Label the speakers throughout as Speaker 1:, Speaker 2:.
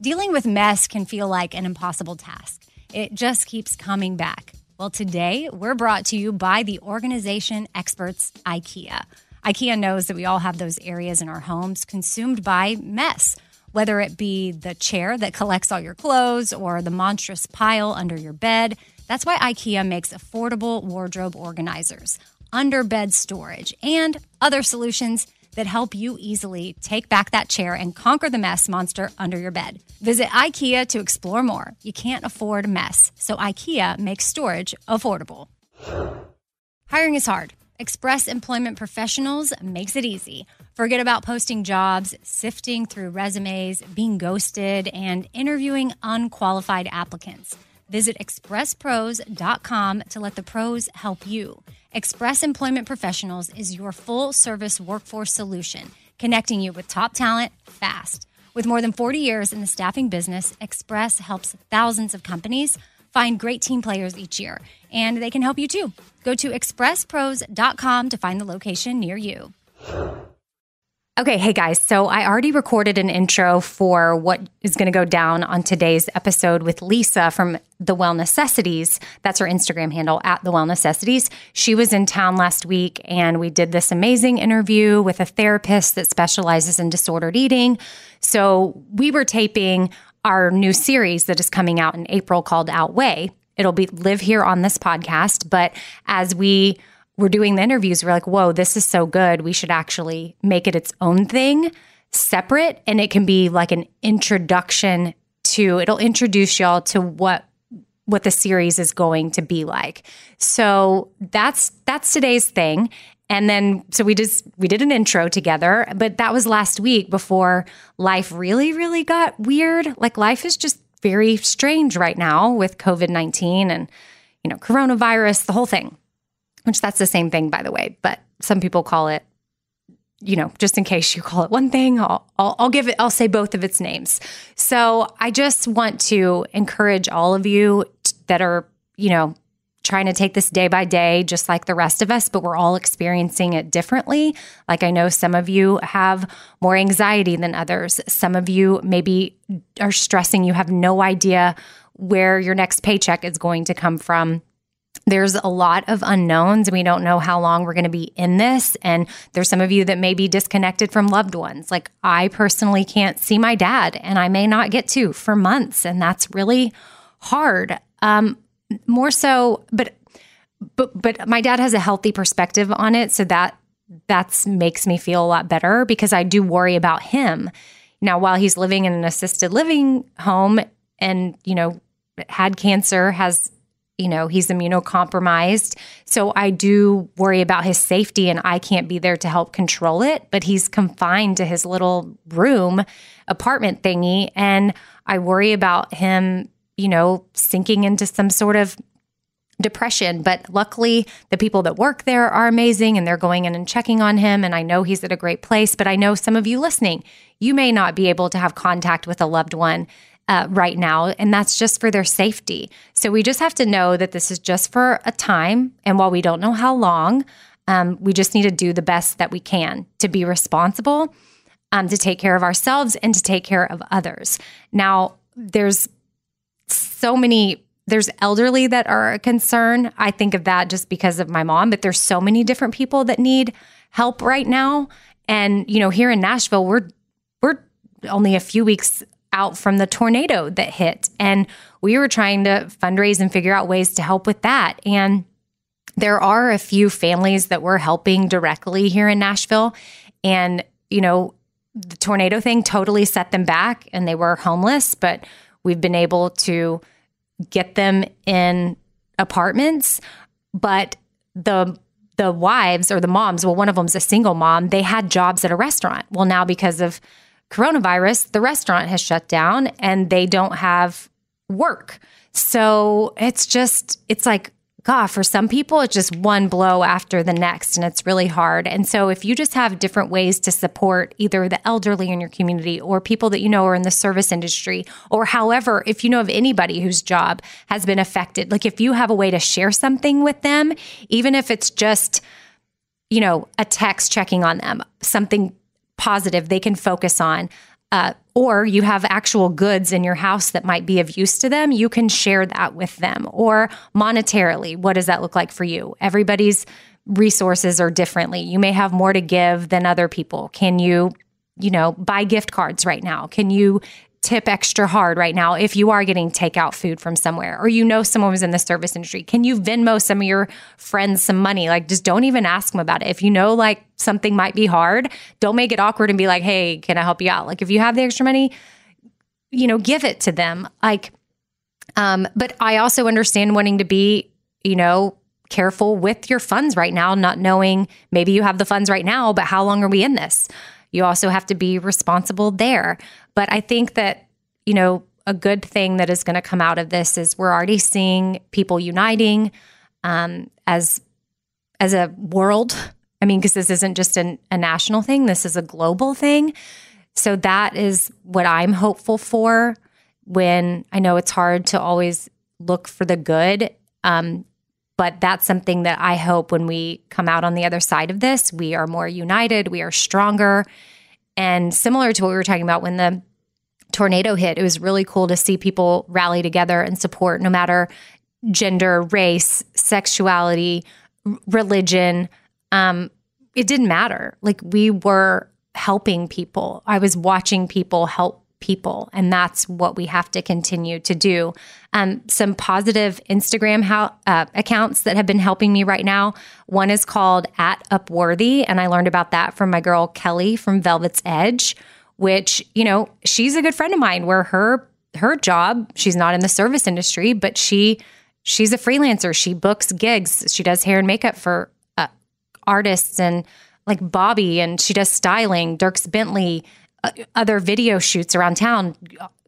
Speaker 1: Dealing with mess can feel like an impossible task. It just keeps coming back. Well, today we're brought to you by the organization experts IKEA. IKEA knows that we all have those areas in our homes consumed by mess, whether it be the chair that collects all your clothes or the monstrous pile under your bed. That's why IKEA makes affordable wardrobe organizers, under bed storage, and other solutions that help you easily take back that chair and conquer the mess monster under your bed. Visit IKEA to explore more. You can't afford mess, so IKEA makes storage affordable. Hiring is hard. Express Employment Professionals makes it easy. Forget about posting jobs, sifting through resumes, being ghosted, and interviewing unqualified applicants. Visit expresspros.com to let the pros help you. Express Employment Professionals is your full service workforce solution, connecting you with top talent fast. With more than 40 years in the staffing business, Express helps thousands of companies find great team players each year, and they can help you too. Go to expresspros.com to find the location near you. Okay, hey guys. So I already recorded an intro for what is going to go down on today's episode with Lisa from The Well Necessities. That's her Instagram handle at The Well Necessities. She was in town last week and we did this amazing interview with a therapist that specializes in disordered eating. So we were taping our new series that is coming out in April called Outweigh. It'll be live here on this podcast, but as we we're doing the interviews, we're like, whoa, this is so good. We should actually make it its own thing, separate, and it can be like an introduction to it'll introduce y'all to what what the series is going to be like. So that's that's today's thing. And then so we just we did an intro together, but that was last week before life really really got weird. Like life is just very strange right now with COVID-19 and you know, coronavirus, the whole thing which that's the same thing, by the way, but some people call it, you know, just in case you call it one thing, I'll, I'll, I'll give it, I'll say both of its names. So I just want to encourage all of you that are, you know, trying to take this day by day, just like the rest of us, but we're all experiencing it differently. Like I know some of you have more anxiety than others. Some of you maybe are stressing, you have no idea where your next paycheck is going to come from there's a lot of unknowns. We don't know how long we're going to be in this. And there's some of you that may be disconnected from loved ones. Like I personally can't see my dad, and I may not get to for months. And that's really hard. Um, more so, but but but my dad has a healthy perspective on it. So that that's makes me feel a lot better because I do worry about him. Now, while he's living in an assisted living home and, you know, had cancer, has you know, he's immunocompromised. So I do worry about his safety and I can't be there to help control it, but he's confined to his little room apartment thingy. And I worry about him, you know, sinking into some sort of depression. But luckily, the people that work there are amazing and they're going in and checking on him. And I know he's at a great place. But I know some of you listening, you may not be able to have contact with a loved one uh, right now, and that's just for their safety. So we just have to know that this is just for a time. And while we don't know how long, um, we just need to do the best that we can to be responsible, um, to take care of ourselves, and to take care of others. Now, there's so many there's elderly that are a concern. I think of that just because of my mom, but there's so many different people that need help right now. And you know, here in Nashville, we're we're only a few weeks out from the tornado that hit. And we were trying to fundraise and figure out ways to help with that. And there are a few families that we're helping directly here in Nashville. And, you know, the tornado thing totally set them back and they were homeless, but we've been able to get them in apartments. But the the wives or the moms, well, one of them's a single mom, they had jobs at a restaurant. Well, now because of coronavirus, the restaurant has shut down and they don't have work. So it's just, it's like God, for some people, it's just one blow after the next, and it's really hard. And so, if you just have different ways to support either the elderly in your community or people that you know are in the service industry, or however, if you know of anybody whose job has been affected, like if you have a way to share something with them, even if it's just, you know, a text checking on them, something positive they can focus on, uh, or you have actual goods in your house that might be of use to them, you can share that with them. Or monetarily, what does that look like for you? Everybody's resources are differently. You may have more to give than other people. Can you, you know, buy gift cards right now? Can you tip extra hard right now if you are getting takeout food from somewhere or you know someone was in the service industry. Can you venmo some of your friends some money? Like just don't even ask them about it. If you know like something might be hard don't make it awkward and be like hey can i help you out? Like if you have the extra money you know give it to them. Like um but i also understand wanting to be you know careful with your funds right now not knowing maybe you have the funds right now but how long are we in this? You also have to be responsible there. But I think that, you know, a good thing that is going to come out of this is we're already seeing people uniting um, as as a world. I mean, because this isn't just an, a national thing; this is a global thing. So that is what I'm hopeful for. When I know it's hard to always look for the good, um, but that's something that I hope when we come out on the other side of this, we are more united, we are stronger. And similar to what we were talking about when the tornado hit, it was really cool to see people rally together and support no matter gender, race, sexuality, religion. Um, it didn't matter. Like we were helping people. I was watching people help people. And that's what we have to continue to do. Um, some positive Instagram uh, accounts that have been helping me right now. One is called at Upworthy. And I learned about that from my girl Kelly from Velvet's Edge, which, you know, she's a good friend of mine where her her job, she's not in the service industry, but she she's a freelancer. She books gigs. She does hair and makeup for uh, artists and like Bobby, and she does styling. Dierks Bentley, other video shoots around town,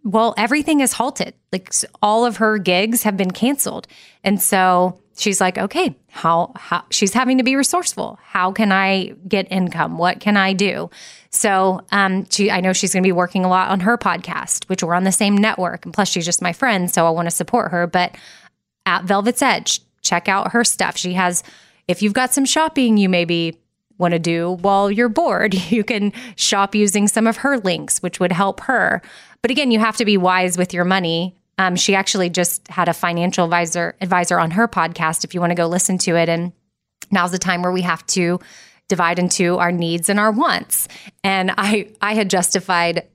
Speaker 1: well, everything is halted. Like all of her gigs have been canceled. And so she's like, okay, how, how she's having to be resourceful. How can I get income? What can I do? So um, she, I know she's going to be working a lot on her podcast, which we're on the same network. And plus, she's just my friend. So I want to support her. But at Velvet's Edge, check out her stuff. She has, if you've got some shopping you maybe want to do while you're bored. You can shop using some of her links, which would help her. But again, you have to be wise with your money. Um, she actually just had a financial advisor advisor on her podcast. If you want to go listen to it, and now's the time where we have to divide into our needs and our wants. And I I had justified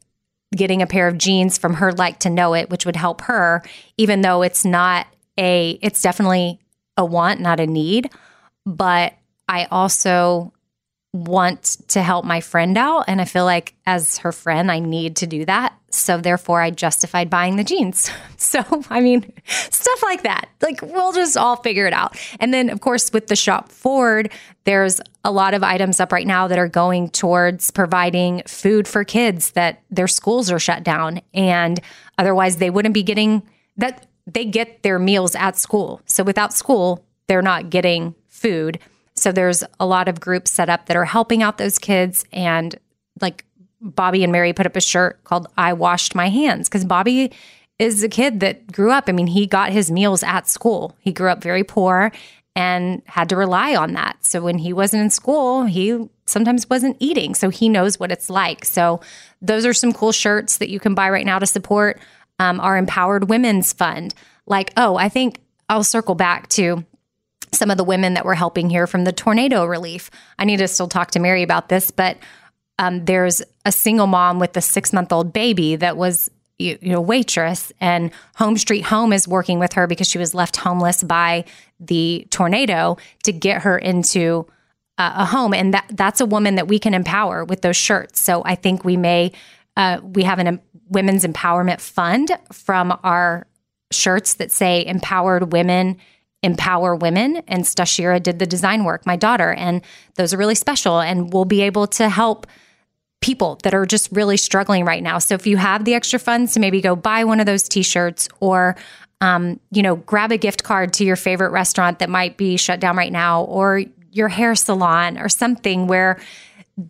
Speaker 1: getting a pair of jeans from her like to know it, which would help her, even though it's not a it's definitely a want, not a need. But I also want to help my friend out. And I feel like as her friend, I need to do that. So therefore, I justified buying the jeans. So, I mean, stuff like that. Like, we'll just all figure it out. And then, of course, with the shop forward, there's a lot of items up right now that are going towards providing food for kids that their schools are shut down. And otherwise, they wouldn't be getting that. They get their meals at school. So without school, they're not getting food. So there's a lot of groups set up that are helping out those kids. And like Bobby and Mary put up a shirt called I Washed My Hands because Bobby is a kid that grew up. I mean, he got his meals at school. He grew up very poor and had to rely on that. So when he wasn't in school, he sometimes wasn't eating. So he knows what it's like. So those are some cool shirts that you can buy right now to support um, our Empowered Women's Fund. Like, oh, I think I'll circle back to some of the women that were helping here from the tornado relief. I need to still talk to Mary about this, but um, there's a single mom with a six month old baby that was, you know waitress and home street home is working with her because she was left homeless by the tornado to get her into uh, a home and that that's a woman that we can empower with those shirts so i think we may uh, we have a um, women's empowerment fund from our shirts that say empowered women empower women and stashira did the design work my daughter and those are really special and we'll be able to help people that are just really struggling right now. So if you have the extra funds to maybe go buy one of those t-shirts or um, you know, grab a gift card to your favorite restaurant that might be shut down right now or your hair salon or something where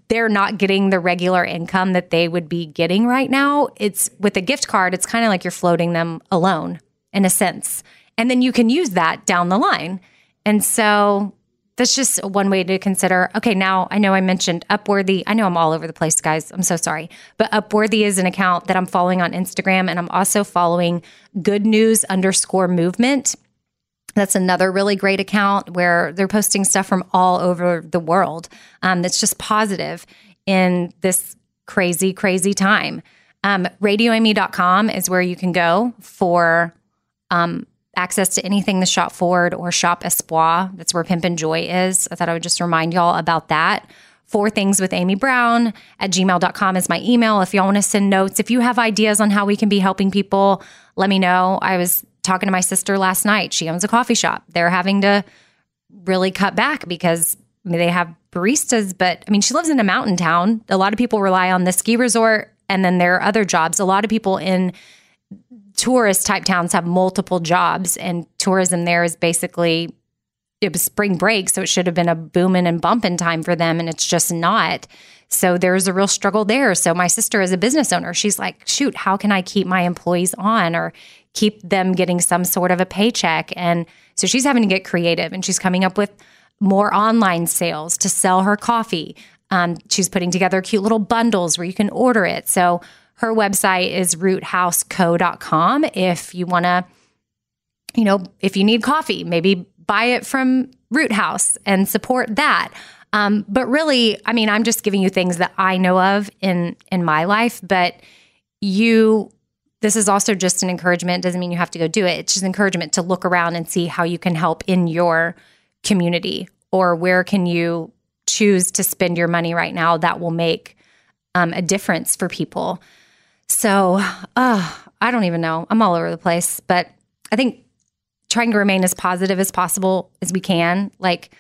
Speaker 1: they're not getting the regular income that they would be getting right now. It's with a gift card, it's kind of like you're floating them alone in a sense. And then you can use that down the line. And so that's just one way to consider. Okay, now I know I mentioned Upworthy. I know I'm all over the place, guys. I'm so sorry. But Upworthy is an account that I'm following on Instagram, and I'm also following Good News underscore movement. That's another really great account where they're posting stuff from all over the world um, that's just positive in this crazy, crazy time. Um, radioamy.com is where you can go for um, access to anything the Shop Forward or Shop Espoir. That's where Pimp and Joy is. I thought I would just remind y'all about that. Four things with Amy Brown at gmail.com is my email. If y'all want to send notes, if you have ideas on how we can be helping people, let me know. I was talking to my sister last night. She owns a coffee shop. They're having to really cut back because I mean, they have baristas, but I mean, she lives in a mountain town. A lot of people rely on the ski resort and then there are other jobs. A lot of people in tourist type towns have multiple jobs, and tourism there is basically it was spring break, so it should have been a booming and bumping time for them, and it's just not. So there's a real struggle there. So my sister is a business owner. She's like, shoot, how can I keep my employees on or keep them getting some sort of a paycheck? And so she's having to get creative and she's coming up with more online sales to sell her coffee. Um, she's putting together cute little bundles where you can order it. So her website is roothouseco.com. If you want to, you know, if you need coffee, maybe buy it from Root House and support that. Um, but really, I mean, I'm just giving you things that I know of in in my life. But you, this is also just an encouragement. It Doesn't mean you have to go do it. It's just encouragement to look around and see how you can help in your community or where can you choose to spend your money right now that will make um, a difference for people. So, uh, I don't even know. I'm all over the place, but I think trying to remain as positive as possible as we can. Like,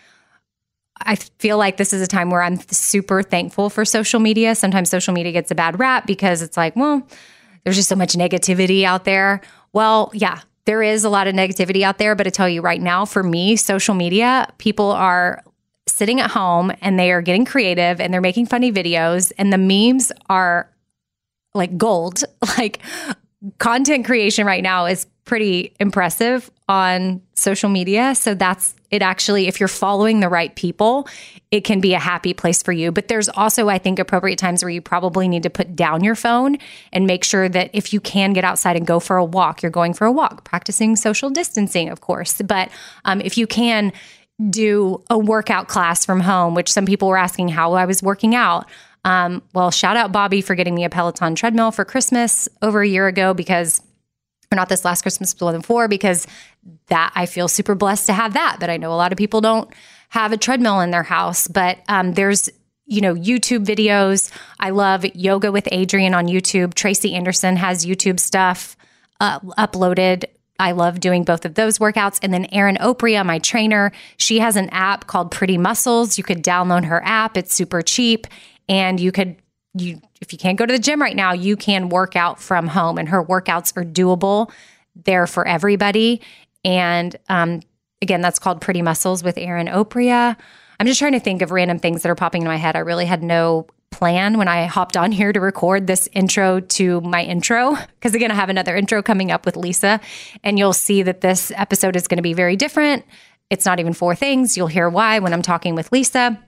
Speaker 1: I feel like this is a time where I'm super thankful for social media. Sometimes social media gets a bad rap because it's like, well, there's just so much negativity out there. Well, yeah, there is a lot of negativity out there, but I tell you right now, for me, social media, people are sitting at home and they are getting creative and they're making funny videos, and the memes are like gold. Like content creation right now is pretty impressive on social media. So that's it actually, if you're following the right people, it can be a happy place for you. But there's also, I think, appropriate times where you probably need to put down your phone and make sure that if you can get outside and go for a walk, you're going for a walk, practicing social distancing, of course. But um, if you can, do a workout class from home, which some people were asking how I was working out. Um, well, shout out Bobby for getting me a Peloton treadmill for Christmas over a year ago because, or not this last Christmas, but the four, because that I feel super blessed to have that. But I know a lot of people don't have a treadmill in their house, but um, there's you know, YouTube videos. I love Yoga with Adriene on YouTube. Tracy Anderson has YouTube stuff uh, uploaded. I love doing both of those workouts. And then Erin Oprea, my trainer, she has an app called Pretty Muscles. You could download her app. It's super cheap and you could you if you can't go to the gym right now, you can work out from home, and her workouts are doable. They're for everybody, and um, again, that's called Pretty Muscles with Erin Oprea. I'm just trying to think of random things that are popping in my head. I really had no plan when I hopped on here to record this intro to my intro. Because again, I have another intro coming up with Lisa, and you'll see that this episode is going to be very different. It's not even four things. You'll hear why when I'm talking with Lisa.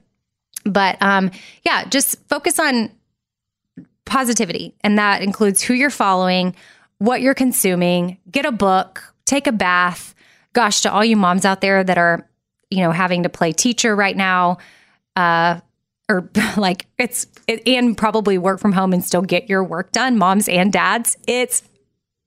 Speaker 1: But um, yeah, just focus on positivity. And that includes who you're following, what you're consuming, get a book, take a bath. Gosh, to all you moms out there that are, you know, having to play teacher right now, uh, or like it's, it, and probably work from home and still get your work done, moms and dads, it's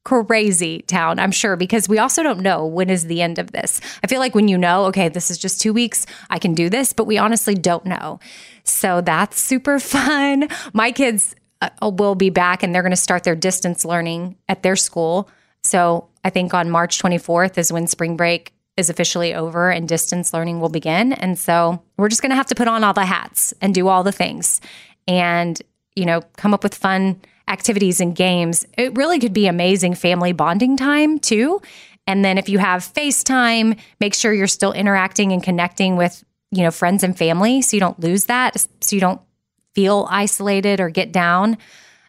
Speaker 1: crazy town, I'm sure, because we also don't know when is the end of this. I feel like when you know, okay, this is just two weeks, I can do this, but we honestly don't know. So that's super fun. My kids uh, will be back and they're going to start their distance learning at their school. So I think on March 24th is when spring break is officially over and distance learning will begin. And so we're just going to have to put on all the hats and do all the things and, you know, come up with fun activities and games. It really could be amazing family bonding time too. And then if you have FaceTime, make sure you're still interacting and connecting with, you know, friends and family so you don't lose that, so you don't feel isolated or get down.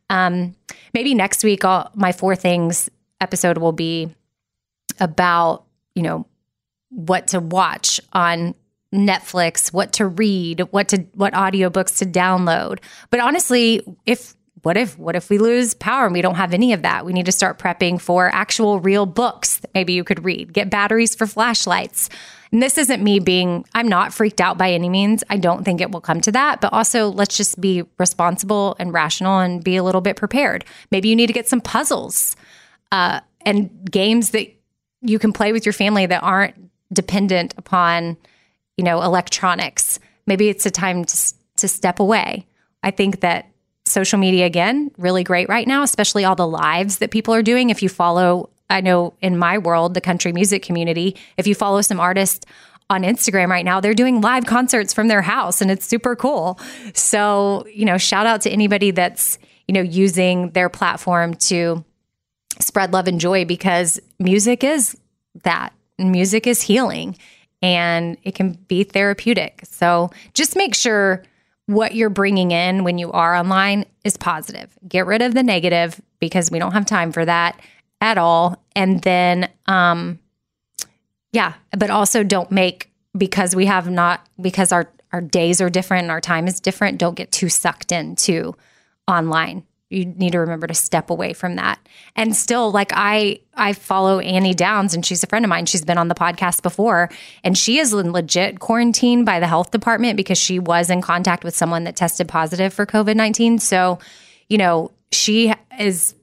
Speaker 1: Um, maybe next week, I'll, my four things episode will be about, you know, what to watch on Netflix, what to read, what to what audiobooks to download. But honestly, if what if what if we lose power and we don't have any of that? We need to start prepping for actual real books that maybe you could read. Get batteries for flashlights. And this isn't me being I'm not freaked out by any means. I don't think it will come to that, but also let's just be responsible and rational and be a little bit prepared. Maybe you need to get some puzzles uh, and games that you can play with your family that aren't dependent upon, you know, electronics. Maybe it's a time to, to step away. I think that social media, again, really great right now, especially all the lives that people are doing. If you follow, I know in my world, the country music community, if you follow some artists on Instagram right now, they're doing live concerts from their house and it's super cool. So, you know, shout out to anybody that's, you know, using their platform to spread love and joy because music is that music is healing and it can be therapeutic. So just make sure what you're bringing in when you are online is positive. Get rid of the negative because we don't have time for that at all. And then, um, yeah, but also don't make because we have not because our our days are different and our time is different. Don't get too sucked into online you need to remember to step away from that. And still like I I follow Annie Downs and she's a friend of mine. She's been on the podcast before and she is in legit quarantined by the health department because she was in contact with someone that tested positive for COVID-19. So, you know, she is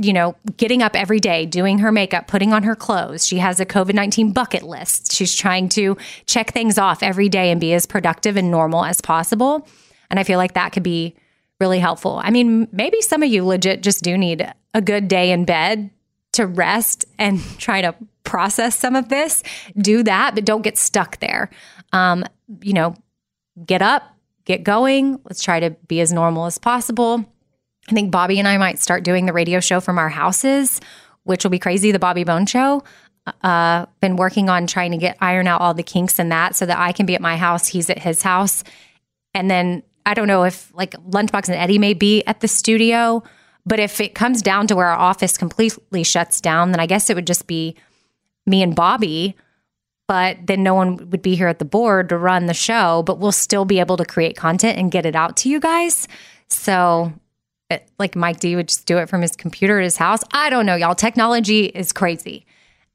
Speaker 1: you know, getting up every day, doing her makeup, putting on her clothes. She has a COVID 19 bucket list. She's trying to check things off every day and be as productive and normal as possible. And I feel like that could be really helpful. I mean, maybe some of you legit just do need a good day in bed to rest and try to process some of this. Do that, but don't get stuck there. Um, you know, get up, get going. Let's try to be as normal as possible. I think Bobby and I might start doing the radio show from our houses, which will be crazy. The Bobby Bones Show. Uh, been working on trying to get iron out all the kinks in that so that I can be at my house, he's at his house, and then I don't know if like Lunchbox and Eddie may be at the studio, but if it comes down to where our office completely shuts down, then I guess it would just be me and Bobby. But then no one would be here at the board to run the show, but we'll still be able to create content and get it out to you guys. So, it, like Mike D would just do it from his computer at his house. I don't know, y'all. Technology is crazy.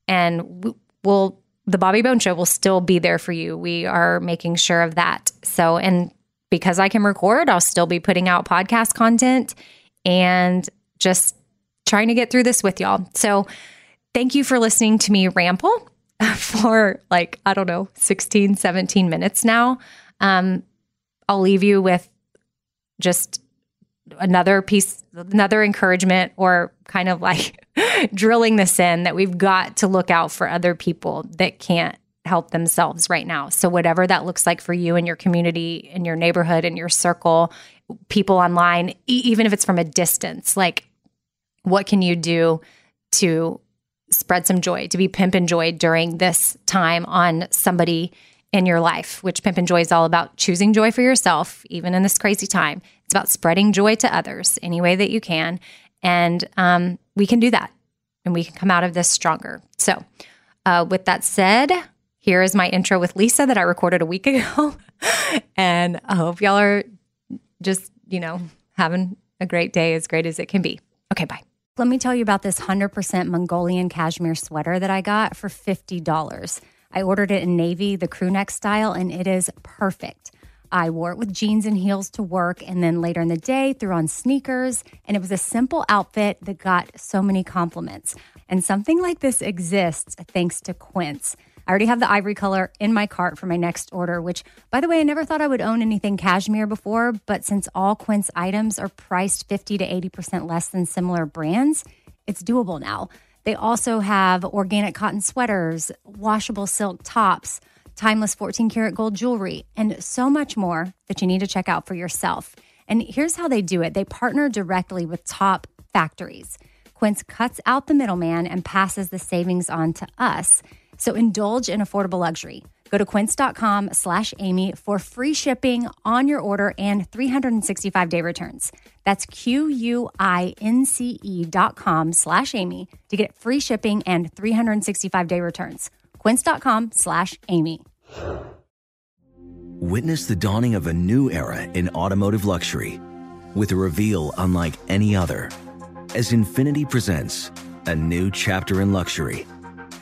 Speaker 1: And we'll, the Bobby Bones Show will still be there for you. We are making sure of that. So, and because I can record, I'll still be putting out podcast content and just trying to get through this with y'all. So, thank you for listening to me ramble for like, I don't know, 16, 17 minutes now. Um, I'll leave you with just another piece, another encouragement, or kind of like drilling this in that we've got to look out for other people that can't help themselves right now. So, whatever that looks like for you and your community, in your neighborhood, in your circle, people online, e- even if it's from a distance, like what can you do to spread some joy, to be pimp and joy during this time on somebody in your life, which Pimp and Joy is all about choosing joy for yourself, even in this crazy time. It's about spreading joy to others any way that you can. And um, we can do that and we can come out of this stronger. So, uh, with that said, here is my intro with Lisa that I recorded a week ago. and I hope y'all are just, you know, having a great day as great as it can be. Okay, bye. Let me tell you about this 100% Mongolian cashmere sweater that I got for $50. I ordered it in navy, the crew neck style, and it is perfect. I wore it with jeans and heels to work, and then later in the day, threw on sneakers. And it was a simple outfit that got so many compliments. And something like this exists thanks to Quince. I already have the ivory color in my cart for my next order, which, by the way, I never thought I would own anything cashmere before. But since all Quince items are priced 50 to 80% less than similar brands, it's doable now. They also have organic cotton sweaters, washable silk tops, timeless 14 karat gold jewelry, and so much more that you need to check out for yourself. And here's how they do it they partner directly with top factories. Quince cuts out the middleman and passes the savings on to us. So indulge in affordable luxury. Go to quince.com slash Amy for free shipping on your order and 365 day returns. That's Q-U-I-N-C-E dot com slash Amy to get free shipping and 365 day returns. Quince.com slash Amy.
Speaker 2: Witness the dawning of a new era in automotive luxury with a reveal unlike any other as Infiniti presents a new chapter in luxury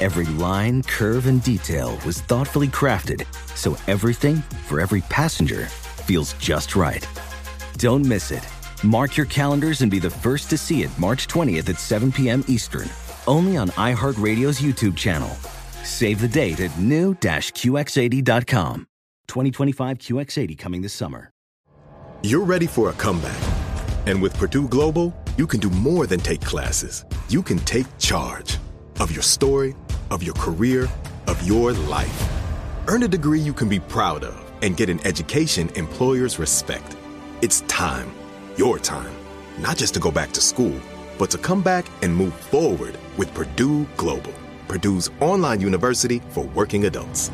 Speaker 2: Every line, curve, and detail was thoughtfully crafted so everything for every passenger feels just right. Don't miss it. Mark your calendars and be the first to see it March 20th at 7 p.m. Eastern, only on iHeartRadio's YouTube channel. Save the date at new-QX80.com. 2025 QX80 coming this summer.
Speaker 3: You're ready for a comeback. And with Purdue Global, you can do more than take classes. You can take charge of your story of your career, of your life. Earn a degree you can be proud of and get an education employers respect. It's time, your time, not just to go back to school, but to come back and move forward with Purdue Global, Purdue's online university for working adults.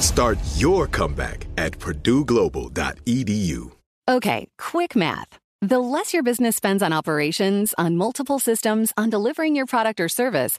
Speaker 3: Start your comeback at purdueglobal.edu.
Speaker 4: Okay, quick math. The less your business spends on operations, on multiple systems, on delivering your product or service,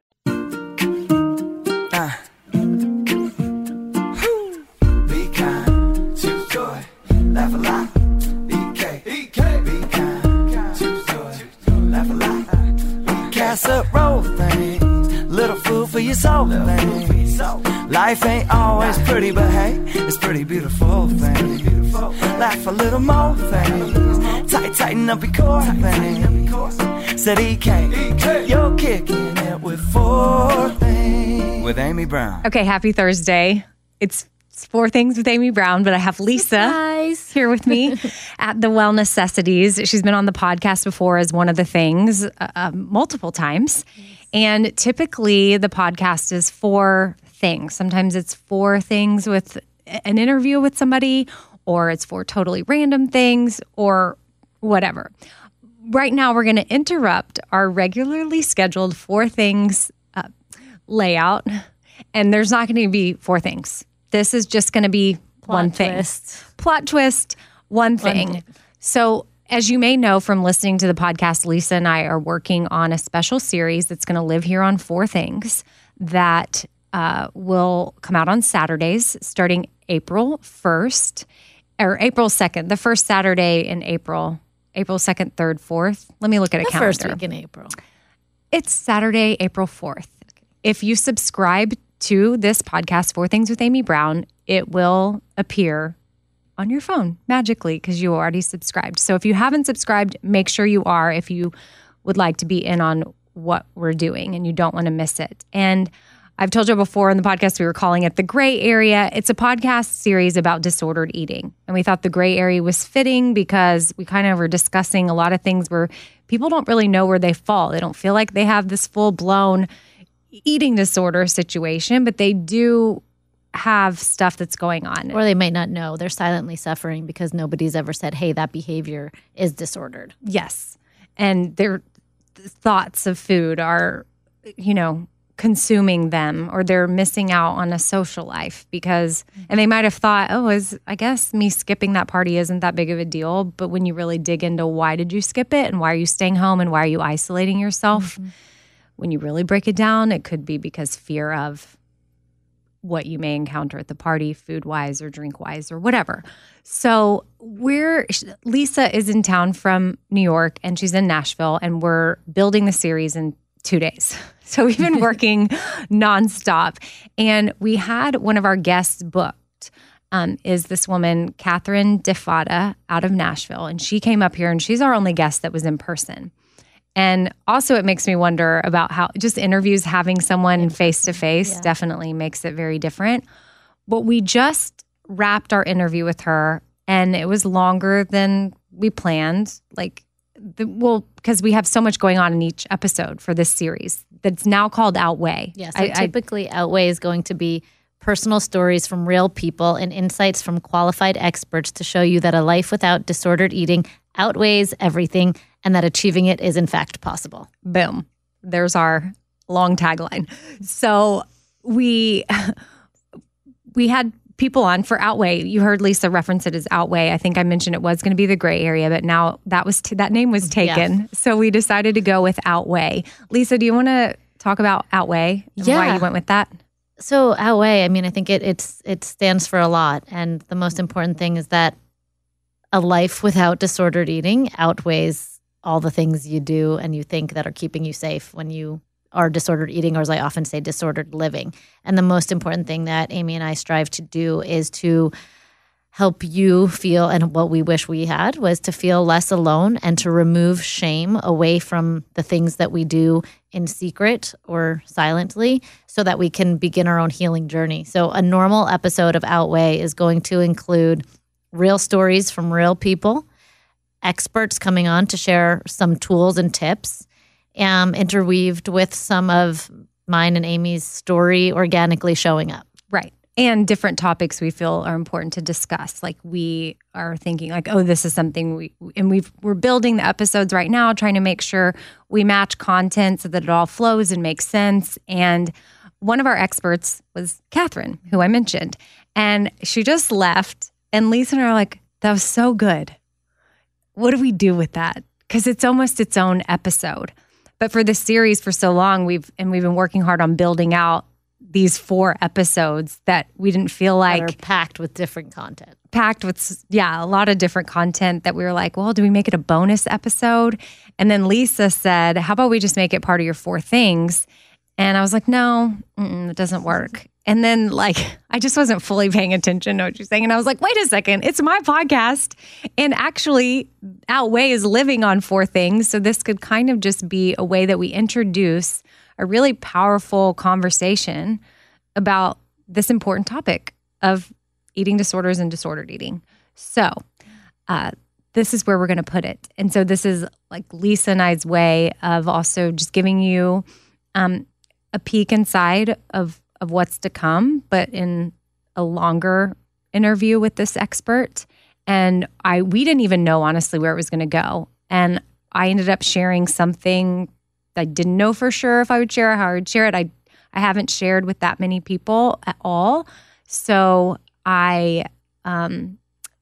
Speaker 4: Laugh a lot. EK, EK, be kind, choose joy, laugh a lot. Casserole thing, little food for your soul thing. Life ain't always pretty, but hey, it's pretty beautiful thing. Laugh a little more thing, tight, tighten up your core thing. Said EK, you're kicking it with four things. With Amy Brown.
Speaker 1: Okay, happy Thursday. It's Four Things with Amy Brown, but I have Lisa here with me at the Well Necessities. She's been on the podcast before as one of the things uh, uh, multiple times. And typically the podcast is four things. Sometimes it's four things with an interview with somebody, or it's four totally random things, or whatever. Right now, we're going to interrupt our regularly scheduled four things uh, layout, and there's not going to be four things this is just going to be Plot one twist. thing. Plot twist, one thing. One so, as you may know from listening to the podcast, Lisa and I are working on a special series that's going to live here on Four Things that uh, will come out on Saturdays starting April 1st or April 2nd, the first Saturday in April, April 2nd, 3rd, 4th. Let me look at a
Speaker 5: the
Speaker 1: calendar.
Speaker 5: First week in April.
Speaker 1: It's Saturday, April 4th. if you subscribe to this podcast, Four Things with Amy Brown, it will appear on your phone magically because you already subscribed. So if you haven't subscribed, make sure you are if you would like to be in on what we're doing and you don't want to miss it. And I've told you before in the podcast, we were calling it The Gray Area. It's a podcast series about disordered eating. And we thought the gray area was fitting because we kind of were discussing a lot of things where people don't really know where they fall. They don't feel like they have this full blown eating disorder situation, but they do have stuff that's going on.
Speaker 5: Or they might not know. They're silently suffering because nobody's ever said, hey, that behavior is disordered.
Speaker 1: Yes. And their thoughts of food are, you know, consuming them or they're missing out on a social life because and they might have thought oh is i guess me skipping that party isn't that big of a deal but when you really dig into why did you skip it and why are you staying home and why are you isolating yourself mm-hmm. When you really break it down it could be because fear of what you may encounter at the party food wise or drink wise or whatever so we're lisa is in town from new york and she's in nashville and we're building the series in two days So we've been working nonstop. And we had one of our guests booked. Um, is this woman, Katherine DeFatta, out of Nashville. And she came up here and she's our only guest that was in person. And also, it makes me wonder about how just interviews, having someone face to face definitely makes it very different. But we just wrapped our interview with her and it was longer than we planned. Like, the, well, because we have so much going on in each episode for this series that's now called Outweigh.
Speaker 5: Yes, yeah, so typically I, Outweigh is going to be personal stories from real people and insights from qualified experts to show you that a life without disordered eating outweighs everything and that achieving it is in fact possible.
Speaker 1: Boom. There's our long tagline. So we we had people on for Outweigh. You heard Lisa reference it as Outweigh. I think I mentioned it was going to be the gray area, but now that was t- that name was taken. Yeah. So we decided to go with Outweigh. Lisa, do you want to talk about Outweigh and yeah. why you went with that?
Speaker 5: So Outweigh, I mean, I think it it's it stands for a lot, and the most important thing is that a life without disordered eating outweighs all the things you do and you think that are keeping you safe when you are disordered eating, or as I often say, disordered living. And the most important thing that Amy and I strive to do is to help you feel, and what we wish we had was to feel less alone and to remove shame away from the things that we do in secret or silently so that we can begin our own healing journey. So, a normal episode of Outweigh is going to include real stories from real people, experts coming on to share some tools and tips um, interweaved with some of mine and Amy's story organically showing up.
Speaker 1: Right. And different topics we feel are important to discuss. Like we are thinking, like, oh, this is something we and we've we're building the episodes right now, trying to make sure we match content so that it all flows and makes sense. And one of our experts was Katherine, who I mentioned, and she just left. And Lisa and I are like, that was so good. What do we do with that? Because it's almost its own episode. But for the series for so long, we've and we've been working hard on building out these four episodes that we didn't feel like
Speaker 5: packed with different content.
Speaker 1: Packed with yeah, a lot of different content that we were like, well, do we make it a bonus episode? And then Lisa said, "How about we just make it part of your four things?" And I was like, "No, it doesn't work." And then, like, I just wasn't fully paying attention to what you're saying. And I was like, wait a second, it's my podcast. And actually, Outweigh is living on four things. So this could kind of just be a way that we introduce a really powerful conversation about this important topic of eating disorders and disordered eating. So, uh, this is where we're going to put it. And so, this is like Lisa and I's way of also just giving you um, a peek inside of of what's to come, but in a longer interview with this expert. And I we didn't even know honestly where it was going to go. And I ended up sharing something I didn't know for sure if I would share how I would share it. I I haven't shared with that many people at all. So I um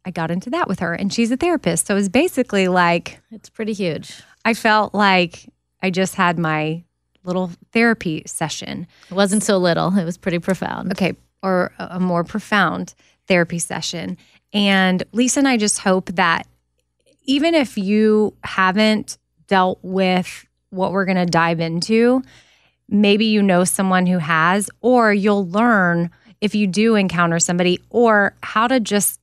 Speaker 1: I got into that with her and she's a therapist. So it was basically like
Speaker 5: it's pretty huge.
Speaker 1: I felt like I just had my little therapy session.
Speaker 5: It wasn't so little, it was pretty profound.
Speaker 1: Okay, or a more profound therapy session. And Lisa and I just hope that even if you haven't dealt with what we're going to dive into, maybe you know someone who has, or you'll learn if you do encounter somebody, or how to just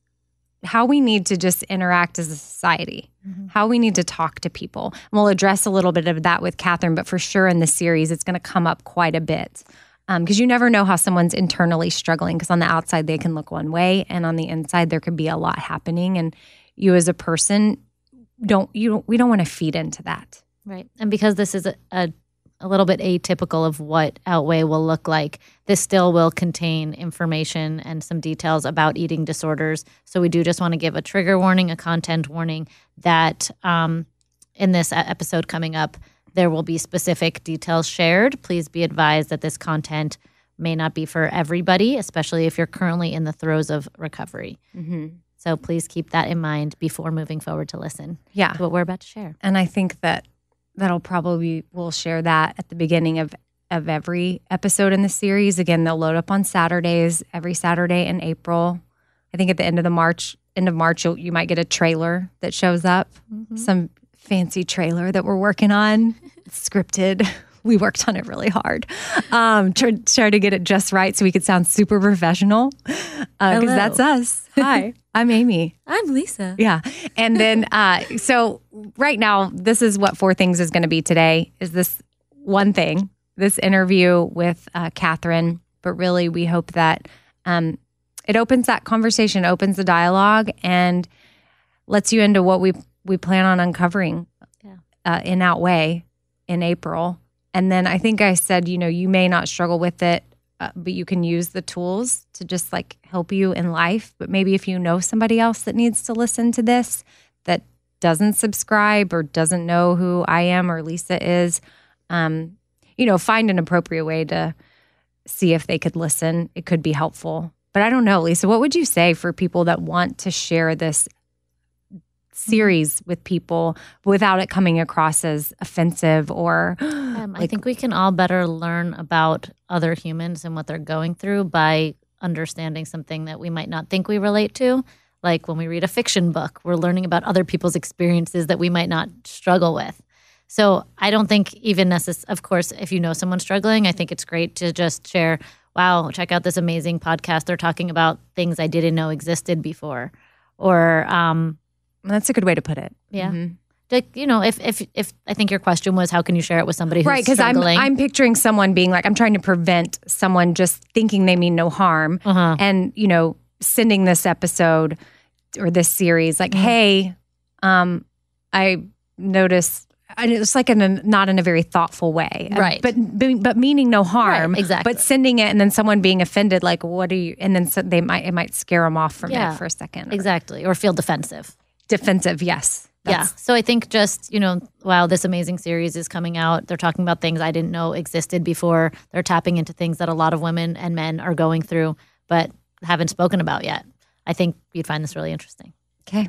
Speaker 1: how we need to just interact as a society, mm-hmm. How we need to talk to people. And we'll address a little bit of that with Katherine, but for sure in the series, it's going to come up quite a bit um, because you never know how someone's internally struggling. Because on the outside they can look one way, and on the inside there could be a lot happening, and you as a person don't you don't, we don't want to feed into that.
Speaker 5: Right. And because this is a, a, a little bit atypical of what Outweigh will look like, this still will contain information and some details about eating disorders. So we do just want to give a trigger warning, a content warning that um, in this episode coming up, there will be specific details shared. Please be advised that this content may not be for everybody, especially if you're currently in the throes of recovery. So please keep that in mind before moving forward to listen
Speaker 1: Yeah,
Speaker 5: to what we're about to share.
Speaker 1: and I think that that'll probably we'll share that at the beginning of of every episode in the series. Again, they'll load up on Saturdays every Saturday in April. I think at the end of the March end of March you'll, you might get a trailer that shows up, some fancy trailer that we're working on, scripted. We worked on it really hard, um, try, try to get it just right so we could sound super professional. Because
Speaker 6: Hello.
Speaker 1: that's us. Hi, I'm Amy.
Speaker 6: I'm Lisa.
Speaker 1: Yeah. And then uh so right now this is what four things is going to be today is this one thing, this interview with uh Katherine, but really we hope that um it opens that conversation, opens the dialogue and lets you into what we we plan on uncovering
Speaker 5: Yeah.
Speaker 1: uh, in Outweigh in April. And then I think I said, you know, you may not struggle with it, uh, but you can use the tools to just like help you in life. But maybe if you know somebody else that needs to listen to this that doesn't subscribe or doesn't know who I am or Lisa is, um, you know, find an appropriate way to see if they could listen. It could be helpful. But I don't know, Lisa, what would you say for people that want to share this series with people without it coming across as offensive or
Speaker 5: Um, I think we can all better learn about other humans and what they're going through by understanding something that we might not think we relate to. Like when we read a fiction book, we're learning about other people's experiences that we might not struggle with. So I don't think even necess- of course, if you know someone struggling, I think it's great to just share, wow, check out this amazing podcast. They're talking about things I didn't know existed before. Or um,
Speaker 1: that's a good way to put it.
Speaker 5: yeah.
Speaker 1: Mhm.
Speaker 5: Like, you know, if if if I think your question was how can you share it with somebody who's
Speaker 1: Right, because I'm? I'm picturing someone being like, I'm trying to prevent someone just thinking they mean no harm,
Speaker 5: Uh-huh.
Speaker 1: and you know, sending this episode or this series like, hey, um, I noticed, and it's like in a not in a very thoughtful way,
Speaker 5: Right.
Speaker 1: But but, but meaning no harm,
Speaker 5: Right, exactly.
Speaker 1: But sending it and then someone being offended, like, what are you? And then so they might it might scare them off from
Speaker 5: Yeah,
Speaker 1: it for a second. or
Speaker 5: Exactly. Or feel defensive.
Speaker 1: Defensive, yes.
Speaker 5: yeah. So I think just, you know, wow, this amazing series is coming out. They're talking about things I didn't know existed before. They're tapping into things that a lot of women and men are going through, but haven't spoken about yet. I think you'd find this really interesting.
Speaker 1: Okay.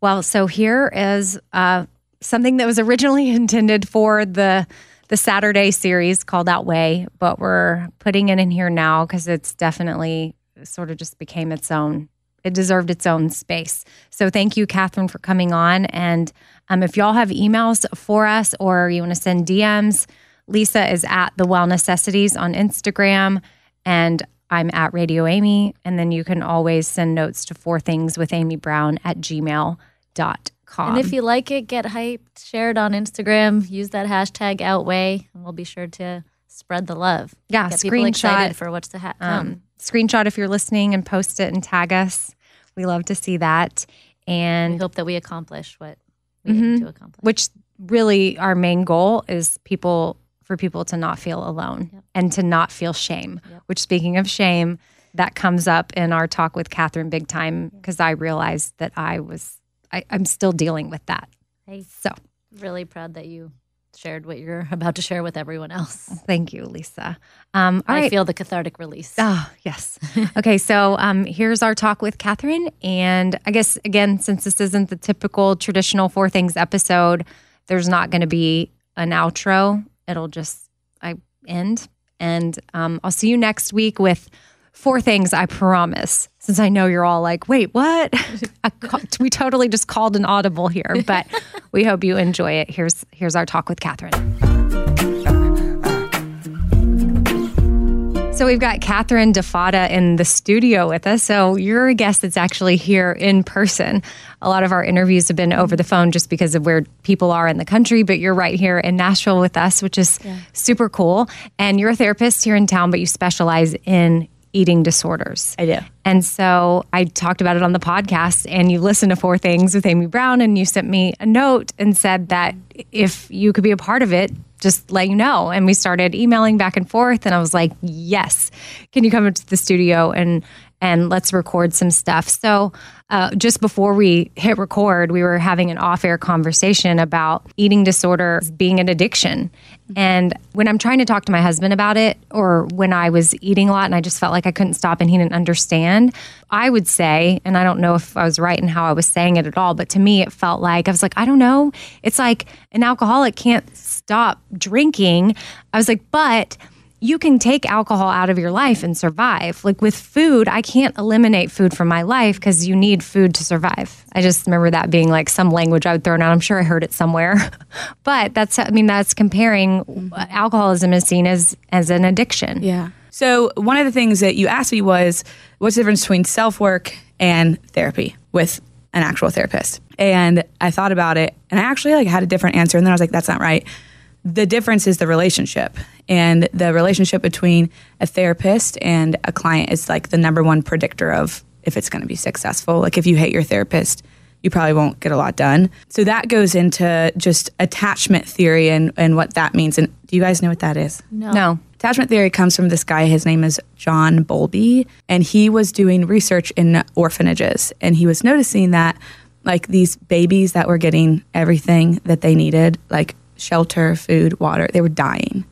Speaker 1: Well, so here is uh, something that was originally intended for the the Saturday series called Outweigh, but we're putting it in here now because it's definitely sort of just became its own. It deserved its own space. So thank you, Katherine, for coming on. And um, if y'all have emails for us or you want to send DMs, Lisa is at the Well Necessities on Instagram, and I'm at Radio Amy. And then you can always send notes to four things with Amy Brown at gmail.com.
Speaker 5: And if you like it, get hyped, share it on Instagram, use that hashtag outweigh, and we'll be sure to spread the love.
Speaker 1: Yeah,
Speaker 5: Get
Speaker 1: screenshot.
Speaker 5: for what's to ha- come.
Speaker 1: um, screenshot if you're listening and post it and tag us. We love to see that.
Speaker 5: we
Speaker 1: And
Speaker 5: hope that we accomplish what we aim
Speaker 1: Mhm.
Speaker 5: to accomplish.
Speaker 1: which really our main goal is people for people to not feel alone
Speaker 5: Yep.
Speaker 1: and to not feel shame.
Speaker 5: Yep.
Speaker 1: Which speaking of shame, that comes up in our talk with Katherine big time because I realized that I was I, I'm still dealing with that.
Speaker 5: Hey,
Speaker 1: So
Speaker 5: really proud that you shared what you're about to share with everyone else.
Speaker 1: thank you, Lisa. Um,
Speaker 5: I
Speaker 1: right.
Speaker 5: feel the cathartic release.
Speaker 1: Oh, yes. okay, so um, here's our talk with Katherine. And I guess, again, since this isn't the typical traditional Four Things episode, there's not going to be an outro. It'll just I end. And um, I'll see you next week with four things, I promise. Since I know you're all like, wait, what? We totally just called an audible here, but we hope you enjoy it. Here's, here's our talk with Katherine. So we've got Katherine DeFatta in the studio with us. So you're a guest that's actually here in person. A lot of our interviews have been over the phone just because of where people are in the country, but you're right here in Nashville with us, which is super cool. And you're a therapist here in town, but you specialize in eating disorders.
Speaker 6: I do.
Speaker 1: And so I talked about it on the podcast, and you listened to Four Things with Amy Brown, and you sent me a note and said that if you could be a part of it, just let you know. And we started emailing back and forth, and I was like, yes, can you come into the studio and and let's record some stuff. So, uh, just before we hit record, we were having an off air conversation about eating disorder being an addiction. And when I'm trying to talk to my husband about it, or when I was eating a lot and I just felt like I couldn't stop and he didn't understand, I would say, and I don't know if I was right in how I was saying it at all, but to me, it felt like I was like, I don't know. It's like an alcoholic can't stop drinking. I was like, but you can take alcohol out of your life and survive. Like with food, I can't eliminate food from my life because you need food to survive. I just remember that being like some language I would throw out. I'm sure I heard it somewhere, but that's I mean that's comparing mm-hmm. alcoholism is seen as as an addiction.
Speaker 6: Yeah. So one of the things that you asked me was, what's the difference between self work and therapy with an actual therapist? And I thought about it, and I actually like had a different answer, and then I was like, that's not right. The difference is the relationship, and the relationship between a therapist and a client is like the number one predictor of if it's going to be successful. Like if you hate your therapist, you probably won't get a lot done. So that goes into just attachment theory and, and what that means. And do you guys know what that is?
Speaker 1: No.
Speaker 6: Attachment theory comes from this guy. His name is John Bowlby, and he was doing research in orphanages, and he was noticing that like these babies that were getting everything that they needed, like shelter, food, water, they were dying,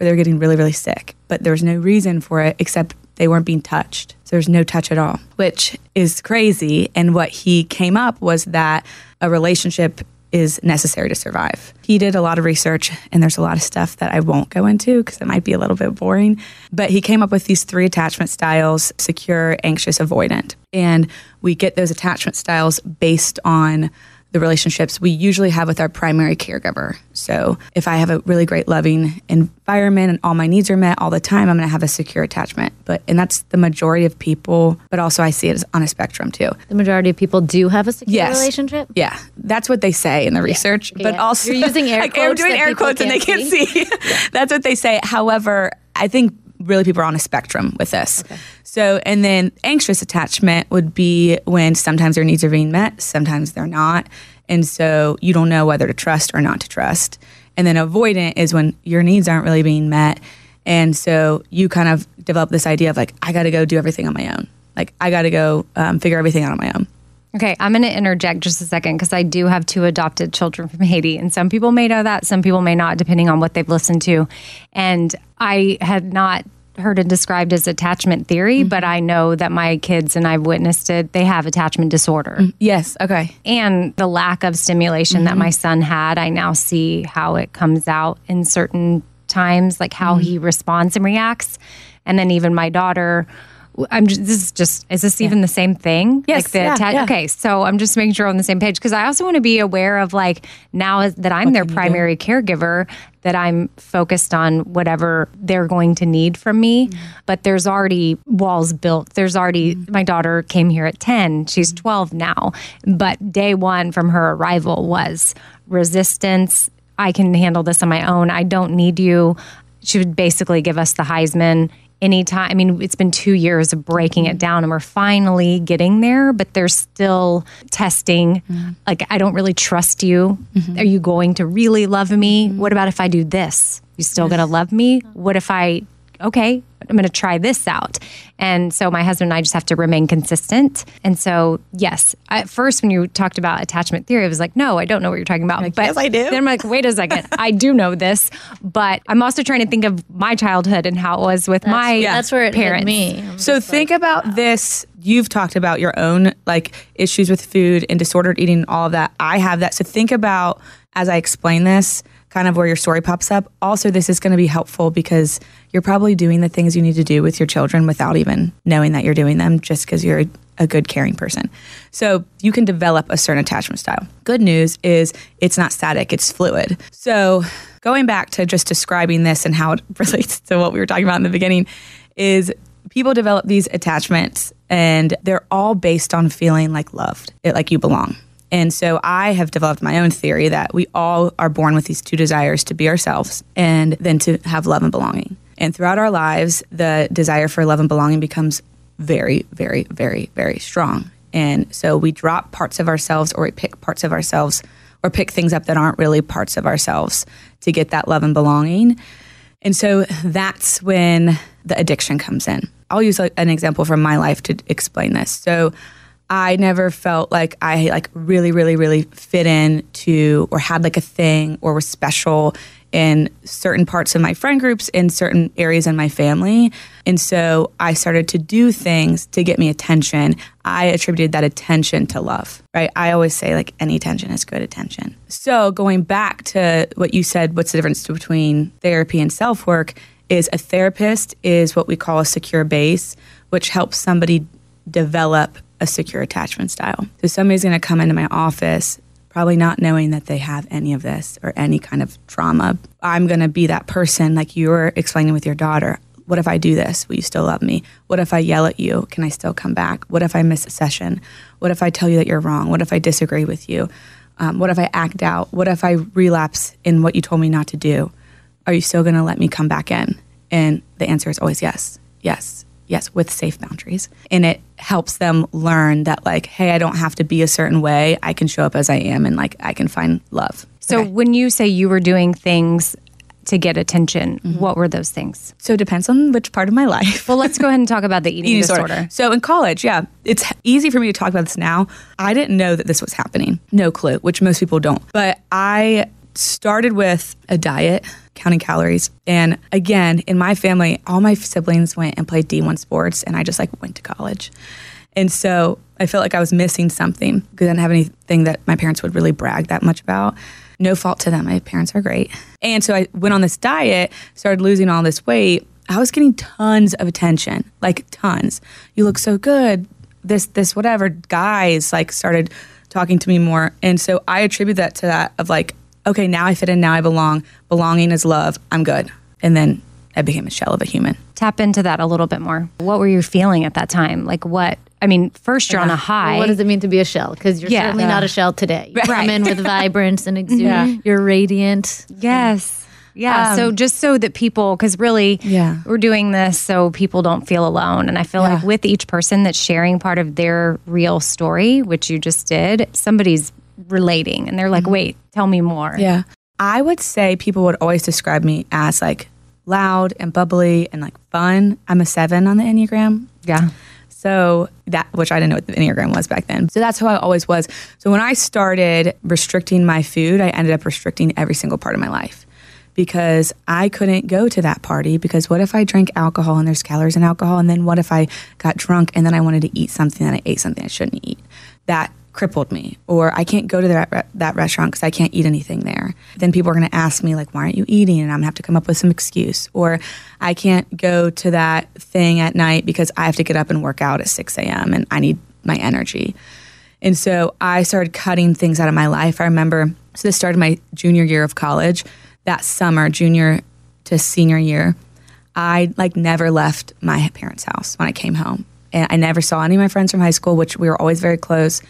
Speaker 6: or they were getting really, really sick. But there was no reason for it except they weren't being touched. So there's no touch at all, which is crazy. And what he came up was that a relationship is necessary to survive. He did a lot of research, and there's a lot of stuff that I won't go into because it might be a little bit boring. But he came up with these three attachment styles secure, anxious, avoidant. And we get those attachment styles based on the relationships we usually have with our primary caregiver. So, if I have a really great loving environment and all my needs are met all the time, I'm going to have a secure attachment. But and that's the majority of people, but also I see it as on a spectrum too.
Speaker 5: The majority of people do have a secure
Speaker 6: Yes.
Speaker 5: relationship.
Speaker 6: Yeah, that's what they say in the research. But
Speaker 5: Yeah.
Speaker 6: also,
Speaker 5: You're using air
Speaker 6: like, I'm doing air quotes and they
Speaker 5: can't
Speaker 6: can't see. that's what they say. However, I think really people are on a spectrum with this. So, and then anxious attachment would be when sometimes their needs are being met, sometimes they're not, and so you don't know whether to trust or not to trust. And then avoidant is when your needs aren't really being met, and so you kind of develop this idea of like, I got to go do everything on my own. Like, I got to go um, figure everything out on my own.
Speaker 1: Okay, I'm going to interject just a second because I do have two adopted children from Haiti, and some people may know that, some people may not, depending on what they've listened to. And I had not heard it described as attachment theory,
Speaker 6: Mm-hmm.
Speaker 1: but I know that my kids and I've witnessed it. They have attachment disorder,
Speaker 6: Yes. Okay.
Speaker 1: and the lack of stimulation
Speaker 6: Mm-hmm.
Speaker 1: that my son had. I now see how it comes out in certain times, like how he
Speaker 6: Mm-hmm.
Speaker 1: responds and reacts, and then even my daughter. I'm just, this is just is this even the same thing?
Speaker 6: Yes,
Speaker 1: like the
Speaker 6: yeah,
Speaker 1: atta-
Speaker 6: yeah.
Speaker 1: okay. So I'm just making sure we're on the same page because I also want to be aware of like now that I'm their primary caregiver that I'm focused on whatever they're going to need from me.
Speaker 6: Mm-hmm.
Speaker 1: But there's already walls built. There's already my daughter came here at 10. She's
Speaker 6: Mm-hmm.
Speaker 1: 12 now. But day one from her arrival was resistance. I can handle this on my own. I don't need you. She would basically give us the Heisman anytime. I mean, it's been two years of breaking it down and we're finally getting there, but there's still testing. Mm-hmm. Like, I don't really trust you. Mm-hmm. Are you going to really love me? Mm-hmm. What about if I do this? You still going to love me? Uh-huh. What if I, okay, I'm going to try this out. And so my husband and I just have to remain consistent. And so, yes, at first, when you talked about attachment theory, I was like, no, I don't know what you're talking about. but
Speaker 6: "Yes, I do."
Speaker 1: Then I'm like, wait a second, I do know this. But I'm also trying to think of my childhood and how it was with my yeah.
Speaker 5: That's where it
Speaker 1: parents.
Speaker 5: me. I'm
Speaker 6: So think
Speaker 5: like,
Speaker 6: about this. You've talked about your own like issues with food and disordered eating, all of that. I have that. So think about as I explain this, kind of where your story pops up. Also, this is going to be helpful because you're probably doing the things you need to do with your children without even knowing that you're doing them just because you're a, good caring person. So you can develop a certain attachment style. Good news is it's not static, it's fluid. So going back to just describing this and how it relates to what we were talking about in the beginning is people develop these attachments and they're all based on feeling like loved, like you belong. And so I have developed my own theory that we all are born with these two desires to be ourselves and then to have love and belonging. And throughout our lives, the desire for love and belonging becomes very, very, very, very strong. And so we drop parts of ourselves or we pick parts of ourselves or pick things up that aren't really parts of ourselves to get that love and belonging. And so that's when the addiction comes in. I'll use an example from my life to explain this. So I never felt like I like really, really, really fit in to or had like a thing or was special in certain parts of my friend groups in certain areas in my family. And so I started to do things to get me attention. I attributed that attention to love, right? I always say like any attention is good attention. So going back to what you said, what's the difference between therapy and self work? Is a therapist is what we call a secure base, which helps somebody develop a secure attachment style. So somebody's going to come into my office probably not knowing that they have any of this or any kind of trauma. I'm going to be that person like you were explaining with your daughter. What if I do this? Will you still love me? What if I yell at you? Can I still come back? What if I miss a session? What if I tell you that you're wrong? What if I disagree with you? Um, what if I act out? What if I relapse in what you told me not to do? Are you still going to let me come back in? And the answer is always yes, yes, yes, with safe boundaries. And it helps them learn that, like, hey, I don't have to be a certain way. I can show up as I am and, like, I can find love.
Speaker 1: So
Speaker 6: Okay.
Speaker 1: when you say you were doing things to get attention,
Speaker 6: Mm-hmm.
Speaker 1: what were those things?
Speaker 6: so it depends on which part of my life.
Speaker 1: Well, let's go ahead and talk about the eating,
Speaker 6: eating
Speaker 1: disorder.
Speaker 6: disorder. So in college, yeah, it's easy for me to talk about this now. I didn't know that this was happening. No clue, which most people don't. But I started with a diet, counting calories. And again, in my family, all my siblings went and played D1 sports and I just like went to college. And so I felt like I was missing something because I didn't have anything that my parents would really brag that much about. No fault to them. My parents are great. And so I went on this diet, started losing all this weight. I was getting tons of attention, like tons. You look so good. This, this, whatever. Guys like started talking to me more. And so I attribute that to that of like, okay, now I fit in, now I belong. Belonging is love. I'm good. And then I became a shell of a human.
Speaker 1: Tap into that a little bit more. What were you feeling at that time? Like what? I mean, first you're on a high.
Speaker 5: Well, what does it mean to be a shell? Because you're
Speaker 1: Yeah.
Speaker 5: certainly not a shell today. You come
Speaker 1: Right.
Speaker 5: in with vibrance and exude.
Speaker 6: Yeah.
Speaker 5: You're radiant.
Speaker 1: Yes. Yeah. Um, so just so that people, because really,
Speaker 6: Yeah.
Speaker 1: we're doing this so people don't feel alone. And I feel like with each person that's sharing part of their real story, which you just did, somebody's relating and they're like, mm-hmm. wait, tell me more.
Speaker 6: Yeah. I would say people would always describe me as like loud and bubbly and like fun. I'm a seven on the Enneagram.
Speaker 1: Yeah.
Speaker 6: So that, which I didn't know what the Enneagram was back then. So that's who I always was. So when I started restricting my food, I ended up restricting every single part of my life because I couldn't go to that party because what if I drank alcohol and there's calories in alcohol? And then what if I got drunk and then I wanted to eat something and I ate something I shouldn't eat? That crippled me. Or I can't go to that, that restaurant because I can't eat anything there. Then people are going to ask me, like, why aren't you eating? And I'm going to have to come up with some excuse. Or I can't go to that thing at night because I have to get up and work out at 6 a.m. and I need my energy. And so I started cutting things out of my life. I remember, so this started my junior year of college. That summer, junior to senior year, I like never left my parents' house when I came home. And I never saw any of my friends from high school, which we were always very close.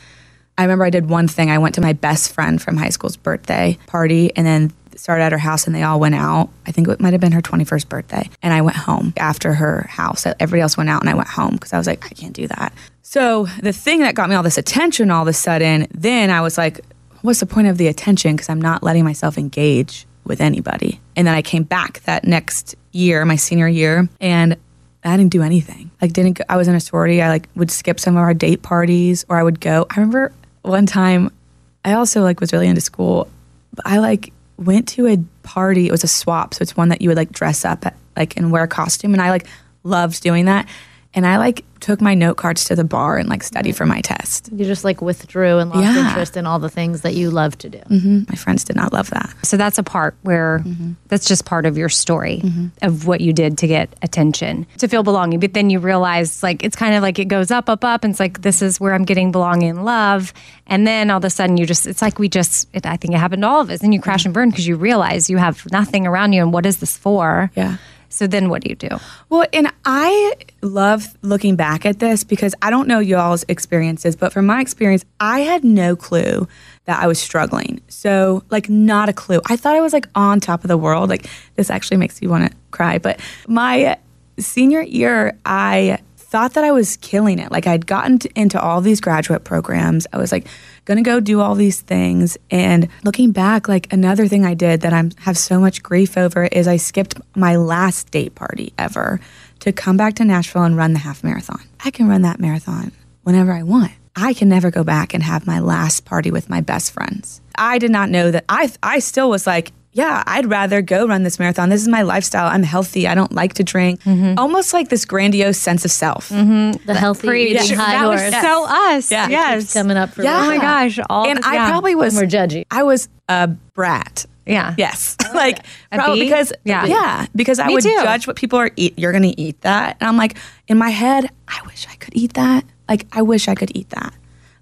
Speaker 6: I remember I did one thing. I went to my best friend from high school's birthday party and then started at her house and they all went out. I think it might have been her 21st birthday. And I went home after her house. Everybody else went out and I went home because I was like, I can't do that. So the thing that got me all this attention all of a sudden, then I was like, what's the point of the attention? Because I'm not letting myself engage with anybody. And then I came back that next year, my senior year, and I didn't do anything. Like didn't go, I was in a sorority. I like would skip some of our date parties or I would go. I remember one time I also like was really into school. But I like went to a party. It was a swap, so it's one that you would like dress up at, like and wear a costume and I like loved doing that. And I like took my note cards to the bar and like studied for my test.
Speaker 5: You just like withdrew and lost
Speaker 6: Yeah.
Speaker 5: interest in all the things that you love to do.
Speaker 6: My friends did not love that.
Speaker 1: So that's a part where
Speaker 6: Mm-hmm.
Speaker 1: that's just part of your story of what you did to get attention, to feel belonging. But then you realize, like, it's kind of like it goes up, up, up. And it's like, this is where I'm getting belonging and love. And then all of a sudden, you just, it's like we just, it, I think it happened to all of us. And you crash and burn because you realize you have nothing around you. And what is this for?
Speaker 6: Yeah.
Speaker 1: So then what do you do?
Speaker 6: Well, and I love looking back at this because I don't know y'all's experiences, but from my experience, I had no clue that I was struggling. So, like, not a clue. I thought I was like on top of the world. Like, this actually makes me want to cry. But my senior year, I thought that I was killing it. Like, I'd gotten to, into all these graduate programs. I was like, gonna go do all these things. And looking back, like another thing I did that I have so much grief over is I skipped my last date party ever to come back to Nashville and run the half marathon. I can run that marathon whenever I want. I can never go back and have my last party with my best friends. I did not know that I I still was like, yeah, I'd rather go run this marathon. This is my lifestyle. I'm healthy. I don't like to drink. Mm-hmm. Almost like this grandiose sense of self. Mm-hmm.
Speaker 5: The healthy
Speaker 1: Preach.
Speaker 5: eating high
Speaker 1: that was
Speaker 5: horse
Speaker 1: so us.
Speaker 6: Yeah.
Speaker 1: Yes.
Speaker 5: coming up for
Speaker 6: Yeah.
Speaker 1: Oh my gosh. All
Speaker 6: and I
Speaker 1: yeah.
Speaker 6: probably was
Speaker 5: We're judgy.
Speaker 6: I was a brat.
Speaker 1: Yeah.
Speaker 6: Yes. Oh, like
Speaker 1: A
Speaker 6: probably because
Speaker 1: Yeah.
Speaker 6: yeah, because I
Speaker 1: Me
Speaker 6: would
Speaker 1: too.
Speaker 6: judge what people are eat. You're going to eat that. And I'm like in my head, I wish I could eat that. Like I wish I could eat that.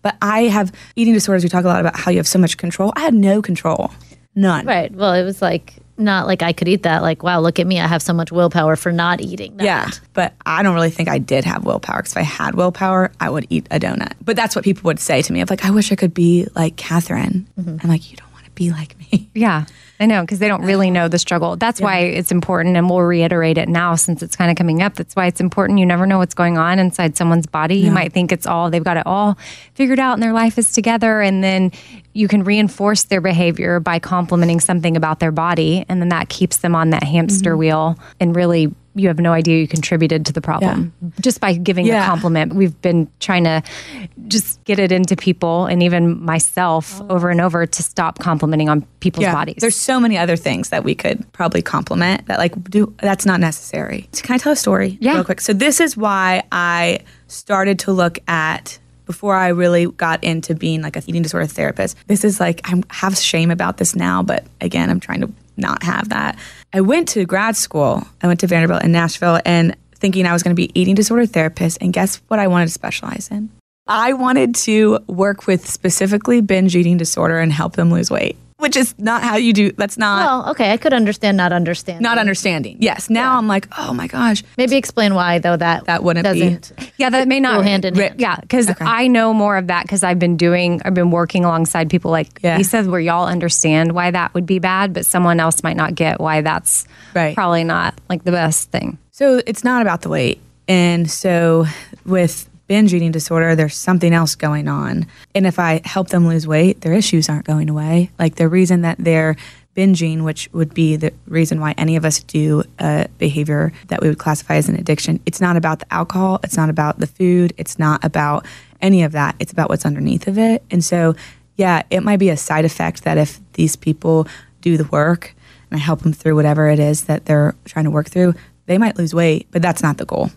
Speaker 6: But I have eating disorders. We talk a lot about how you have so much control. I had no control. None.
Speaker 5: Right. Well, it was like not like I could eat that. Like, wow, look at me. I have so much willpower for not eating that.
Speaker 6: Yeah, but I don't really think I did have willpower because if I had willpower, I would eat a donut. But that's what people would say to me of like, I wish I could be like Katherine. Mm-hmm. I'm like, you don't want to be like me.
Speaker 1: Yeah, I know because they don't really know the struggle. That's why it's important, and we'll reiterate it now since it's kind of coming up. That's why it's important. You never know what's going on inside someone's body. You might think it's all they've got it all figured out and their life is together, and then you can reinforce their behavior by complimenting something about their body, and then that keeps them on that hamster mm-hmm. wheel. And really, you have no idea you contributed to the problem just by giving a compliment. We've been trying to just get it into people, and even myself, oh. over and over, to stop complimenting on people's bodies.
Speaker 6: There's so many other things that we could probably compliment that like do that's not necessary. So can I tell a story
Speaker 1: Yeah.
Speaker 6: real quick? So this is why I started to look at before I really got into being like a eating disorder therapist. This is like I have shame about this now, but again, I'm trying to not have that. I went to grad school. I went to Vanderbilt in Nashville and thinking I was going to be eating disorder therapist and guess what I wanted to specialize in? I wanted to work with specifically binge eating disorder and help them lose weight, which is not how you do. That's not
Speaker 5: Well, okay. I could understand not understanding.
Speaker 6: not understanding. Yes. Now I'm like, oh my gosh,
Speaker 5: Maybe explain why though that
Speaker 6: That wouldn't be-
Speaker 5: doesn't.
Speaker 1: Yeah, that may not
Speaker 5: Go hand in hand.
Speaker 1: Yeah, because I know more of that because I've been doing, I've been working alongside people like
Speaker 6: Yeah.
Speaker 1: he said, where y'all understand why that would be bad, but someone else might not get why that's
Speaker 6: Right.
Speaker 1: probably not like the best thing.
Speaker 6: So it's not about the weight. And so with binge eating disorder, there's something else going on. And if I help them lose weight, their issues aren't going away. Like the reason that they're binging, which would be the reason why any of us do a behavior that we would classify as an addiction, it's not about the alcohol, it's not about the food, it's not about any of that. It's about what's underneath of it. And so, yeah, it might be a side effect that if these people do the work and I help them through whatever it is that they're trying to work through, they might lose weight, but that's not the goal.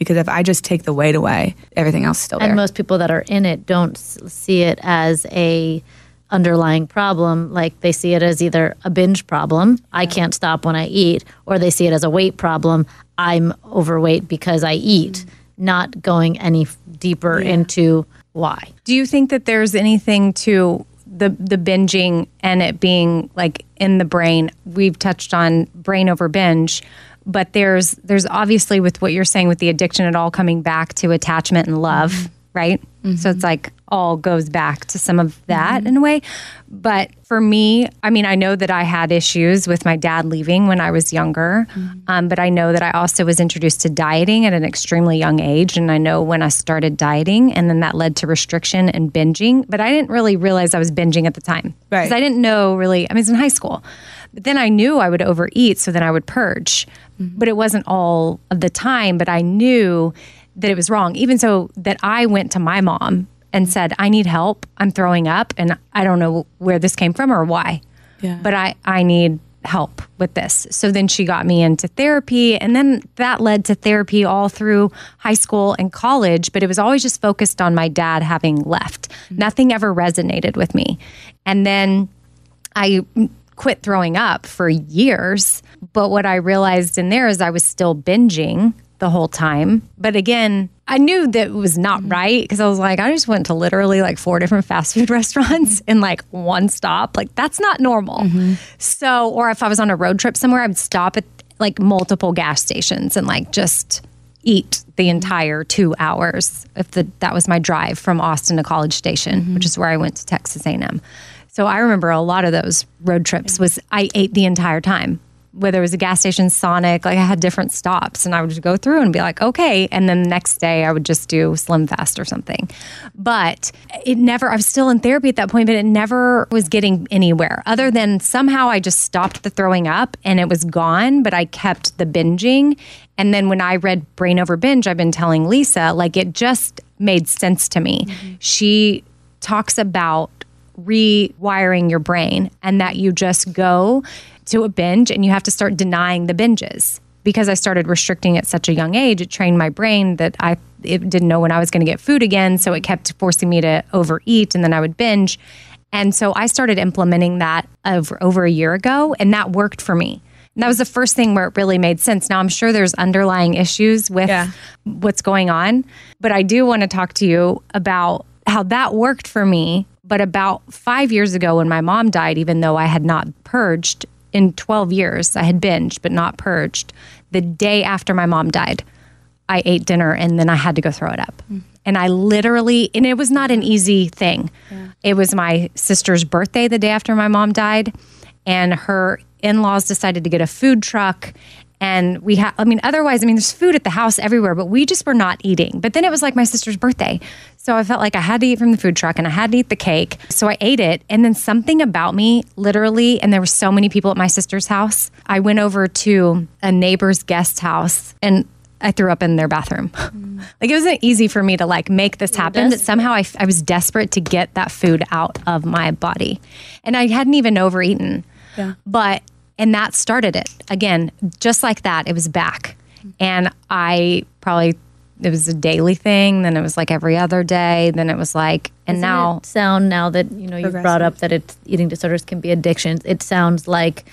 Speaker 6: Because if I just take the weight away, everything else is still there.
Speaker 5: And most people that are in it don't see it as a underlying problem. Like they see it as either a binge problem, I can't stop when I eat, or they see it as a weight problem, I'm overweight because I eat, not going any f- deeper into why.
Speaker 1: Do you think that there's anything to the the binging and it being like in the brain? We've touched on brain over binge, but there's there's obviously with what you're saying with the addiction, it all coming back to attachment and love, mm-hmm. right? So it's like all goes back to some of that mm-hmm. in a way. But for me, I mean, I know that I had issues with my dad leaving when I was younger, mm-hmm. um, but I know that I also was introduced to dieting at an extremely young age. And I know when I started dieting, and then that led to restriction and binging. But I didn't really realize I was binging at the time.
Speaker 6: Right.
Speaker 1: Because I didn't know really, I mean, it's in high school. But then I knew I would overeat, so then I would purge. Mm-hmm. But it wasn't all of the time, but I knew that it was wrong. Even so, that I went to my mom and said, I need help. I'm throwing up, and I don't know where this came from or why
Speaker 6: Yeah.
Speaker 1: but I, I need help with this. So then she got me into therapy. And then that led to therapy all through high school and college. But it was always just focused on my dad having left. Mm-hmm. Nothing ever resonated with me. And then I quit throwing up for years. But what I realized in there is I was still binging the whole time. But again, I knew that it was not mm-hmm. right because I was like, I just went to literally like four different fast food restaurants in like one stop. Like, that's not normal. Mm-hmm. So, or if I was on a road trip somewhere, I would stop at like multiple gas stations and like just eat the mm-hmm. entire two hours if the that was my drive from Austin to College Station, which is where I went to Texas A&M. So I remember a lot of those road trips was I ate the entire time. Whether it was a gas station, Sonic, like I had different stops, and I would just go through and be like, okay. And then the next day, I would just do Slim Fast or something. But it never. I was still in therapy at that point, but it never was getting anywhere. Other than somehow I just stopped the throwing up and it was gone, but I kept the binging. And then when I read Brain Over Binge, I've been telling Lisa, like it just made sense to me. Mm-hmm. She talks about rewiring your brain and that you just go to a binge and you have to start denying the binges. Because I started restricting at such a young age, it trained my brain that I it didn't know when I was going to get food again. So it kept forcing me to overeat and then I would binge. And so I started implementing that over, over a year ago, and that worked for me. And that was the first thing where it really made sense. Now, I'm sure there's underlying issues with
Speaker 6: Yeah.
Speaker 1: what's going on, but I do want to talk to you about how that worked for me. But about five years ago, when my mom died, even though I had not purged in 12 years, I had binged, but not purged. The day after my mom died, I ate dinner and then I had to go throw it up. Mm. And I literally, and it was not an easy thing. It was my sister's birthday the day after my mom died, and her in laws decided to get a food truck. And we had, I mean, otherwise, I mean, there's food at the house everywhere, but we just were not eating. But then it was like my sister's birthday. So I felt like I had to eat from the food truck and I had to eat the cake. So I ate it. And then something about me, literally, and there were so many people at my sister's house, I went over to a neighbor's guest house and I threw up in their bathroom. like it wasn't easy for me to like make this happen, but somehow I, I was desperate to get that food out of my body. And I hadn't even overeaten. Yeah. But, and that started it again, just like that, it was back. And I probably, it was a daily thing. Then it was like every other day. Then it was like, and
Speaker 5: Doesn't
Speaker 1: now,
Speaker 5: it sound now that you know you've brought up that it's eating disorders can be addictions. It sounds like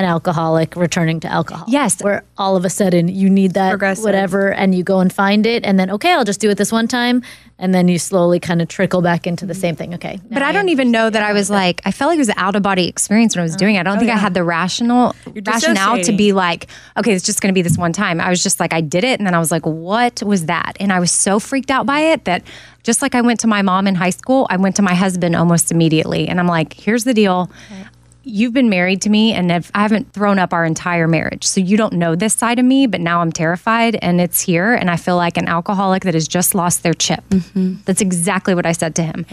Speaker 5: an alcoholic returning to alcohol.
Speaker 1: Yes.
Speaker 5: where all of a sudden you need that
Speaker 6: Progressive.
Speaker 5: whatever, and you go and find it, and then okay, I'll just do it this one time, and then you slowly kind of trickle back into the same thing. Okay,
Speaker 1: but I don't even know that I was like, I felt like it was an out of body experience when I was doing it. I don't oh, think I had the rational rationale to be like, okay, it's just going to be this one time. I was just like, I did it. And then I was like, what was that? And I was so freaked out by it that just like I went to my mom in high school, I went to my husband almost immediately. And I'm like, here's the deal. You've been married to me and have- I haven't thrown up our entire marriage. So you don't know this side of me, but now I'm terrified and it's here. And I feel like an alcoholic that has just lost their chip. Mm-hmm. That's exactly what I said to him.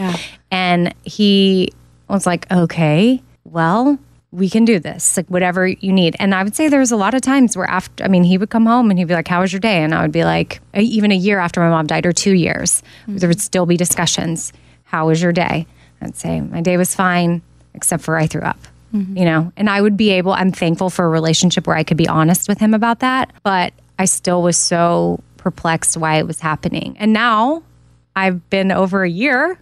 Speaker 1: And he was like, okay, well, we can do this, like whatever you need. And I would say there was a lot of times where after, I mean, he would come home and he'd be like, how was your day? And I would be like, even a year after my mom died or two years, mm-hmm. there would still be discussions. How was your day? I'd say, my day was fine, except for I threw up. You know, and I would be able, I'm thankful for a relationship where I could be honest with him about that. But I still was so perplexed why it was happening. And now I've been over a year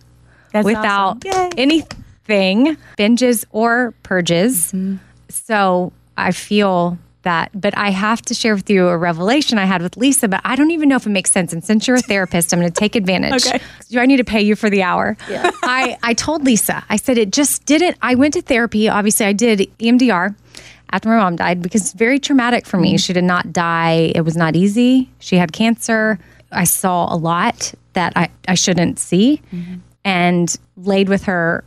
Speaker 6: That's
Speaker 1: without
Speaker 6: awesome.
Speaker 1: Anything, binges or purges.
Speaker 6: Mm-hmm.
Speaker 1: So I feel that, but I have to share with you a revelation I had with Lisa, but I don't even know if it makes sense. And since you're a therapist, I'm going to take advantage.
Speaker 6: Okay.
Speaker 1: Do I need to pay you for the hour? Yeah. I, I told Lisa, I said, it just didn't. I went to therapy. Obviously, I did EMDR after my mom died because it's very traumatic for me. She did not die. It was not easy. She had cancer. I saw a lot that I, I shouldn't see mm-hmm. and laid with her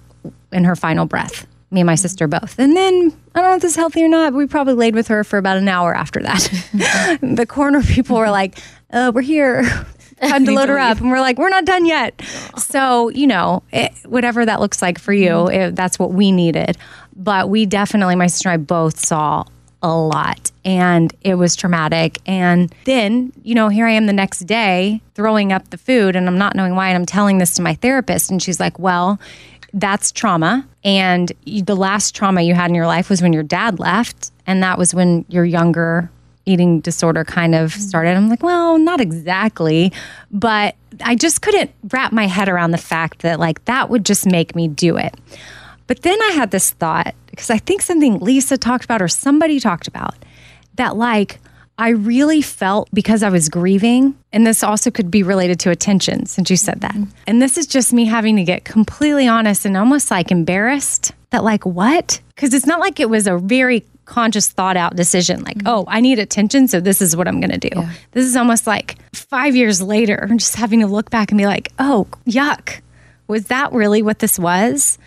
Speaker 1: in her final breath. Me and my sister both. And then I don't know if this is healthy or not, but we probably laid with her for about an hour after that. the corner people were like, uh, we're here. Time to load her up. And we're like, we're not done yet. So, you know, it, whatever that looks like for you, it, that's what we needed. But we definitely, my sister and I both saw a lot and it was traumatic. And then, you know, here I am the next day throwing up the food and I'm not knowing why. And I'm telling this to my therapist. And she's like, well, that's trauma. And you, the last trauma you had in your life was when your dad left. And that was when your younger eating disorder kind of mm-hmm. started. I'm like, well, not exactly. But I just couldn't wrap my head around the fact that, like, that would just make me do it. But then I had this thought because I think something Lisa talked about or somebody talked about that, like, I really felt because I was grieving, and this also could be related to attention since you said that. Mm-hmm. And this is just me having to get completely honest and almost like embarrassed that, like, what? Because it's not like it was a very conscious thought out decision like, mm-hmm. oh, I need attention, so this is what I'm going to do. This is almost like 5 years later just having to look back and be like, "Oh, yuck. Was that really what this was?"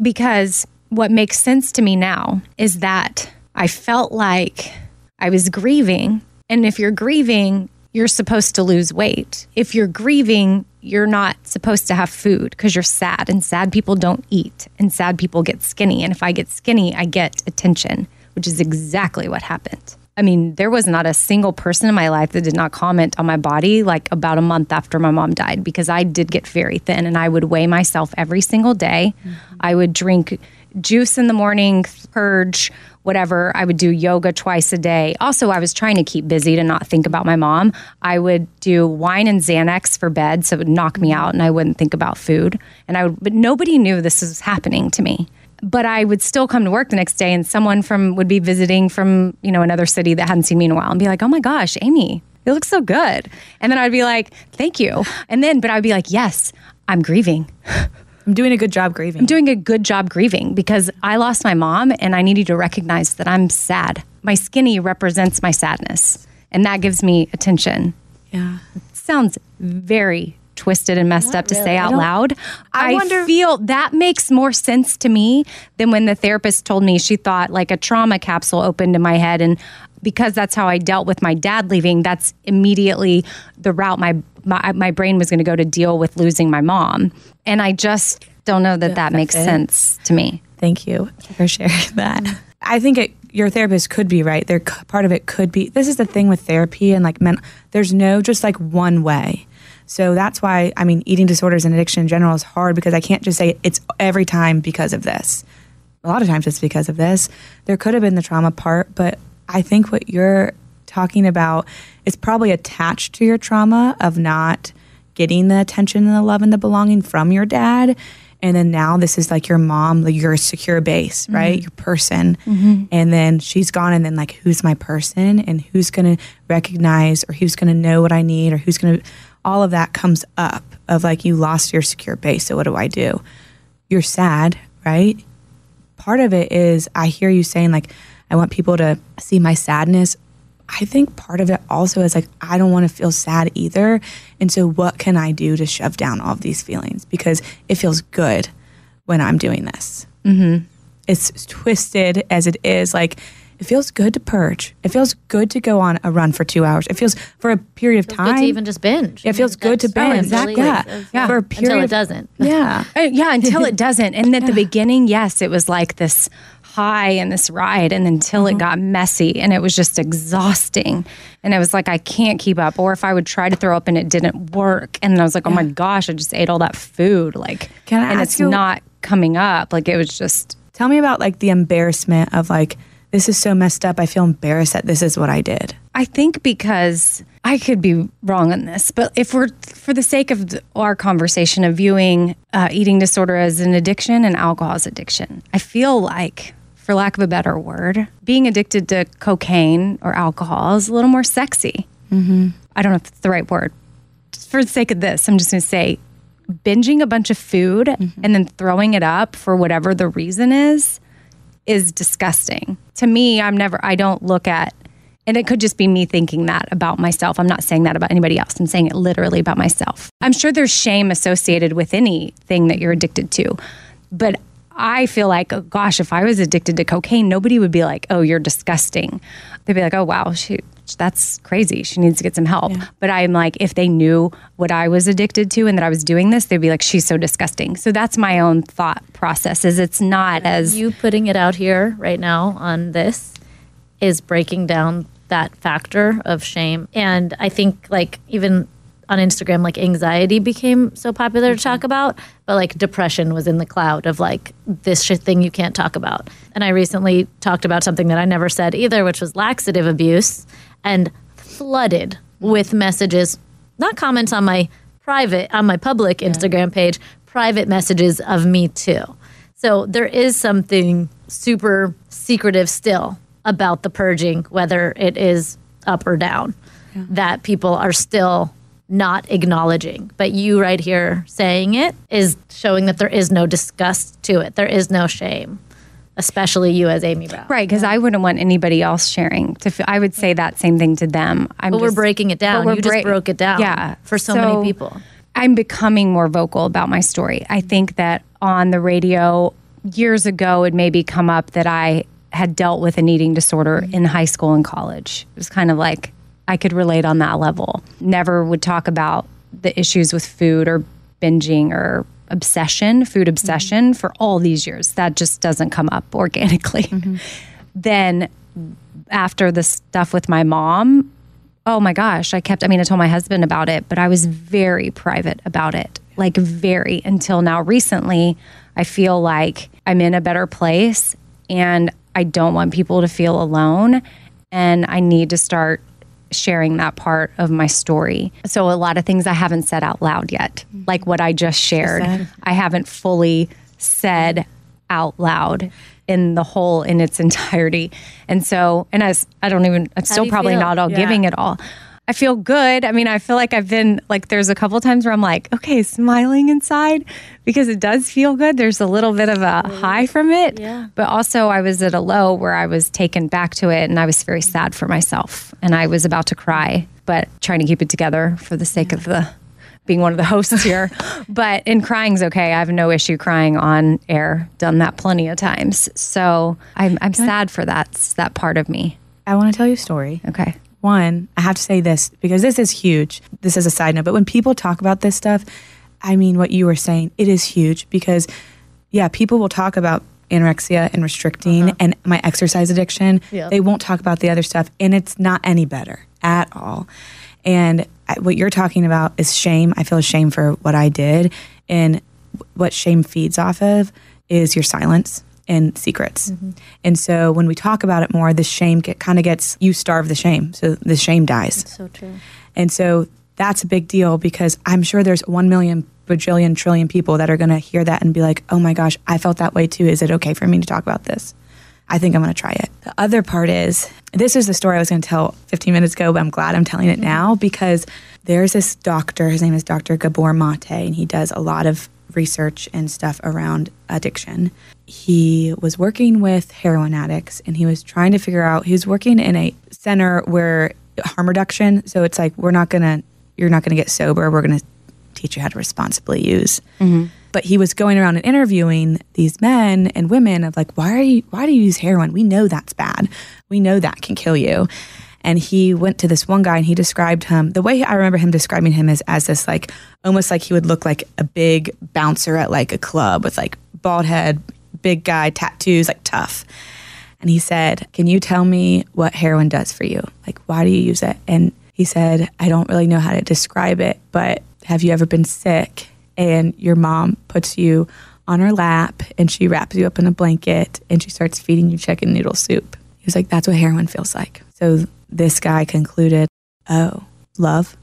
Speaker 1: Because what makes sense to me now is that I felt like I was grieving. And if you're grieving, you're supposed to lose weight. If you're grieving, you're not supposed to have food because you're sad, and sad people don't eat, and sad people get skinny. And if I get skinny, I get attention, which is exactly what happened. I mean, there was not a single person in my life that did not comment on my body like about a month after my mom died because I did get very thin and I would weigh myself every single day. Mm-hmm. I would drink juice in the morning, purge, whatever. I would do yoga twice a day. Also, I was trying to keep busy to not think about my mom. I would do wine and Xanax for bed so it would knock me out and I wouldn't think about food. And I would, but nobody knew this was happening to me. But I would still come to work the next day and someone from would be visiting from, you know, another city that hadn't seen me in a while and be like, "Oh my gosh, Amy, you look so good." And then I'd be like, "Thank you." And then but I'd be like, "Yes, I'm grieving."
Speaker 6: I'm doing a good job grieving.
Speaker 1: I'm doing a good job grieving because I lost my mom and I needed to recognize that I'm sad. My skinny represents my sadness, and that gives me attention.
Speaker 6: yeah.
Speaker 1: sounds very twisted and messed up to say out loud.
Speaker 6: I
Speaker 1: I,
Speaker 6: wonder-
Speaker 1: feel that makes more sense to me than when the therapist told me she thought like a trauma capsule opened in my head and because that's how I dealt with my dad leaving, that's immediately the route my my, my brain was going to go to deal with losing my mom. And I just don't know that that makes
Speaker 6: it.
Speaker 1: sense to me.
Speaker 6: Thank you for sharing that. I think it, your therapist could be right. There, part of it could be. This is the thing with therapy and like men. There's no just like one way. So that's why I mean, eating disorders and addiction in general is hard because I can't just say it's every time because of this. A lot of times it's because of this. There could have been the trauma part, but I think what you're talking about is probably attached to your trauma of not getting the attention and the love and the belonging from your dad. And then now this is like your mom, like your secure base, mm-hmm. right? Your person. Mm-hmm. And then she's gone. And then, like, who's my person? And who's going to recognize or who's going to know what I need or who's going to, all of that comes up of like, you lost your secure base. So what do I do? You're sad, right? part of it is I hear you saying like I want people to see my sadness. I think part of it also is like I don't want to feel sad either. And so what can I do to shove down all of these feelings because it feels good when I'm doing this. Mm-hmm. It's twisted as it is like it feels good to purge. It feels good to go on a run for two hours. It feels for a period of
Speaker 5: Feels
Speaker 6: time.
Speaker 5: good to even just binge.
Speaker 6: it feels good to
Speaker 5: That's
Speaker 6: binge.
Speaker 5: exactly
Speaker 6: Yeah,
Speaker 5: of-
Speaker 6: yeah. For a period
Speaker 5: until it doesn't.
Speaker 6: Yeah.
Speaker 1: Uh, yeah, until it doesn't. And at the beginning, yes, it was like this high in this ride, and until it got messy and it was just exhausting. And I was like, I can't keep up. Or if I would try to throw up and it didn't work, and then I was like, oh my gosh, I just ate all that food. Like,
Speaker 6: Can I
Speaker 1: and
Speaker 6: ask
Speaker 1: it's
Speaker 6: you-
Speaker 1: not coming up. Like, it was just.
Speaker 6: Tell me about like the embarrassment of like this is so messed up. I feel embarrassed that this is what I did.
Speaker 1: I think because I could be wrong on this, but if we're for the sake of our conversation of viewing uh, eating disorder as an addiction and alcohol as addiction, I feel like, for lack of a better word, being addicted to cocaine or alcohol is a little more sexy. Mm-hmm. I don't know if it's the right word. Just for the sake of this, I'm just going to say binging a bunch of food and then throwing it up for whatever the reason is is disgusting. To me, I'm never, I don't look at, and it could just be me thinking that about myself. I'm not saying that about anybody else. I'm saying it literally about myself. I'm sure there's shame associated with anything that you're addicted to. But I feel like, oh, gosh, if I was addicted to cocaine, nobody would be like, oh, you're disgusting. They'd be like, oh, wow, she, that's crazy. She needs to get some help. But I'm like, if they knew what I was addicted to and that I was doing this, they'd be like, she's so disgusting. So that's my own thought process is it's not as
Speaker 5: you putting it out here right now on this is breaking down that factor of shame. And I think like even on Instagram, like anxiety became so popular to talk mm-hmm. about, but like depression was in the cloud of like this shit thing you can't talk about. And I recently talked about something that I never said either, which was laxative abuse and flooded mm-hmm. with messages, not comments on my private, on my public Instagram page, private messages of me too. So there is something super secretive still about the purging, whether it is up or down, that people are still not acknowledging. But you right here saying it is showing that there is no disgust to it. There is no shame. especially you as Amy Brown.
Speaker 1: Right, because I wouldn't want anybody else sharing. To feel, I would say that same thing to them. I'm
Speaker 5: But we're breaking it down. You just broke it down
Speaker 1: Yeah,
Speaker 5: for so many people.
Speaker 1: I'm becoming more vocal about my story. I think that on the radio years ago, it maybe come up that I had dealt with an eating disorder in high school and college. It was kind of like I could relate on that level. Never would talk about the issues with food or binging or obsession, food mm-hmm. obsession for all these years. That just doesn't come up organically. Mm-hmm. Then after the stuff with my mom, oh my gosh, I kept, I mean, I told my husband about it, but I was very private about it, like very until now. Recently, I feel like I'm in a better place and I don't want people to feel alone. And I need to start sharing that part of my story. So, a lot of things I haven't said out loud yet, like what I just shared, I haven't fully said out loud in the whole in its entirety. And so, and as I don't even, I'm still probably
Speaker 5: feel?
Speaker 1: not all giving it all. I feel good. I mean, I feel like I've been like, there's a couple times where I'm like, okay, smiling inside because it does feel good. There's a little bit of a mm. high from it.
Speaker 5: Yeah.
Speaker 1: But also, I was at a low where I was taken back to it and I was very sad for myself and I was about to cry, but trying to keep it together for the sake of the being one of the hosts here. but in crying's okay. I have no issue crying on air. Done that plenty of times. So I'm I'm sad for that that part of me.
Speaker 6: I want to tell you a story.
Speaker 1: Okay.
Speaker 6: One, I have to say this because this is huge. This is a side note, but when people talk about this stuff, I mean, what you were saying, it is huge because, yeah, people will talk about anorexia and restricting uh-huh. and my exercise addiction.
Speaker 5: Yep.
Speaker 6: They won't talk about the other stuff, and it's not any better at all. And what you're talking about is shame. I feel shame for what I did, and what shame feeds off of is your silence and secrets. And so when we talk about it more, the shame get, kind of gets you starve the shame, so the shame dies.
Speaker 5: So true.
Speaker 6: And so that's a big deal because I'm sure there's 1 million bajillion trillion people that are going to hear that and be like, oh my gosh, I felt that way too. Is it okay for me to talk about this? I think I'm going to try it. The other part is this is the story I was going to tell 15 minutes ago, but I'm glad I'm telling it now because there's this doctor. His name is Dr. Gabor Mate, and he does a lot of research and stuff around addiction. He was working with heroin addicts and he was trying to figure out, he was working in a center where harm reduction. So it's like, we're not going to, you're not going to get sober. We're going to teach you how to responsibly use. Mm-hmm. But he was going around and interviewing these men and women of like, why are you, why do you use heroin? We know that's bad. We know that can kill you. And he went to this one guy and he described him, the way I remember him describing him is as this like, almost like he would look like a big bouncer at like a club with like bald head, big guy, tattoos, like tough. And he said, Can you tell me what heroin does for you? Like, why do you use it? And he said, I don't really know how to describe it, but have you ever been sick and your mom puts you on her lap and she wraps you up in a blanket and she starts feeding you chicken noodle soup? He was like, That's what heroin feels like. So this guy concluded, Oh, love?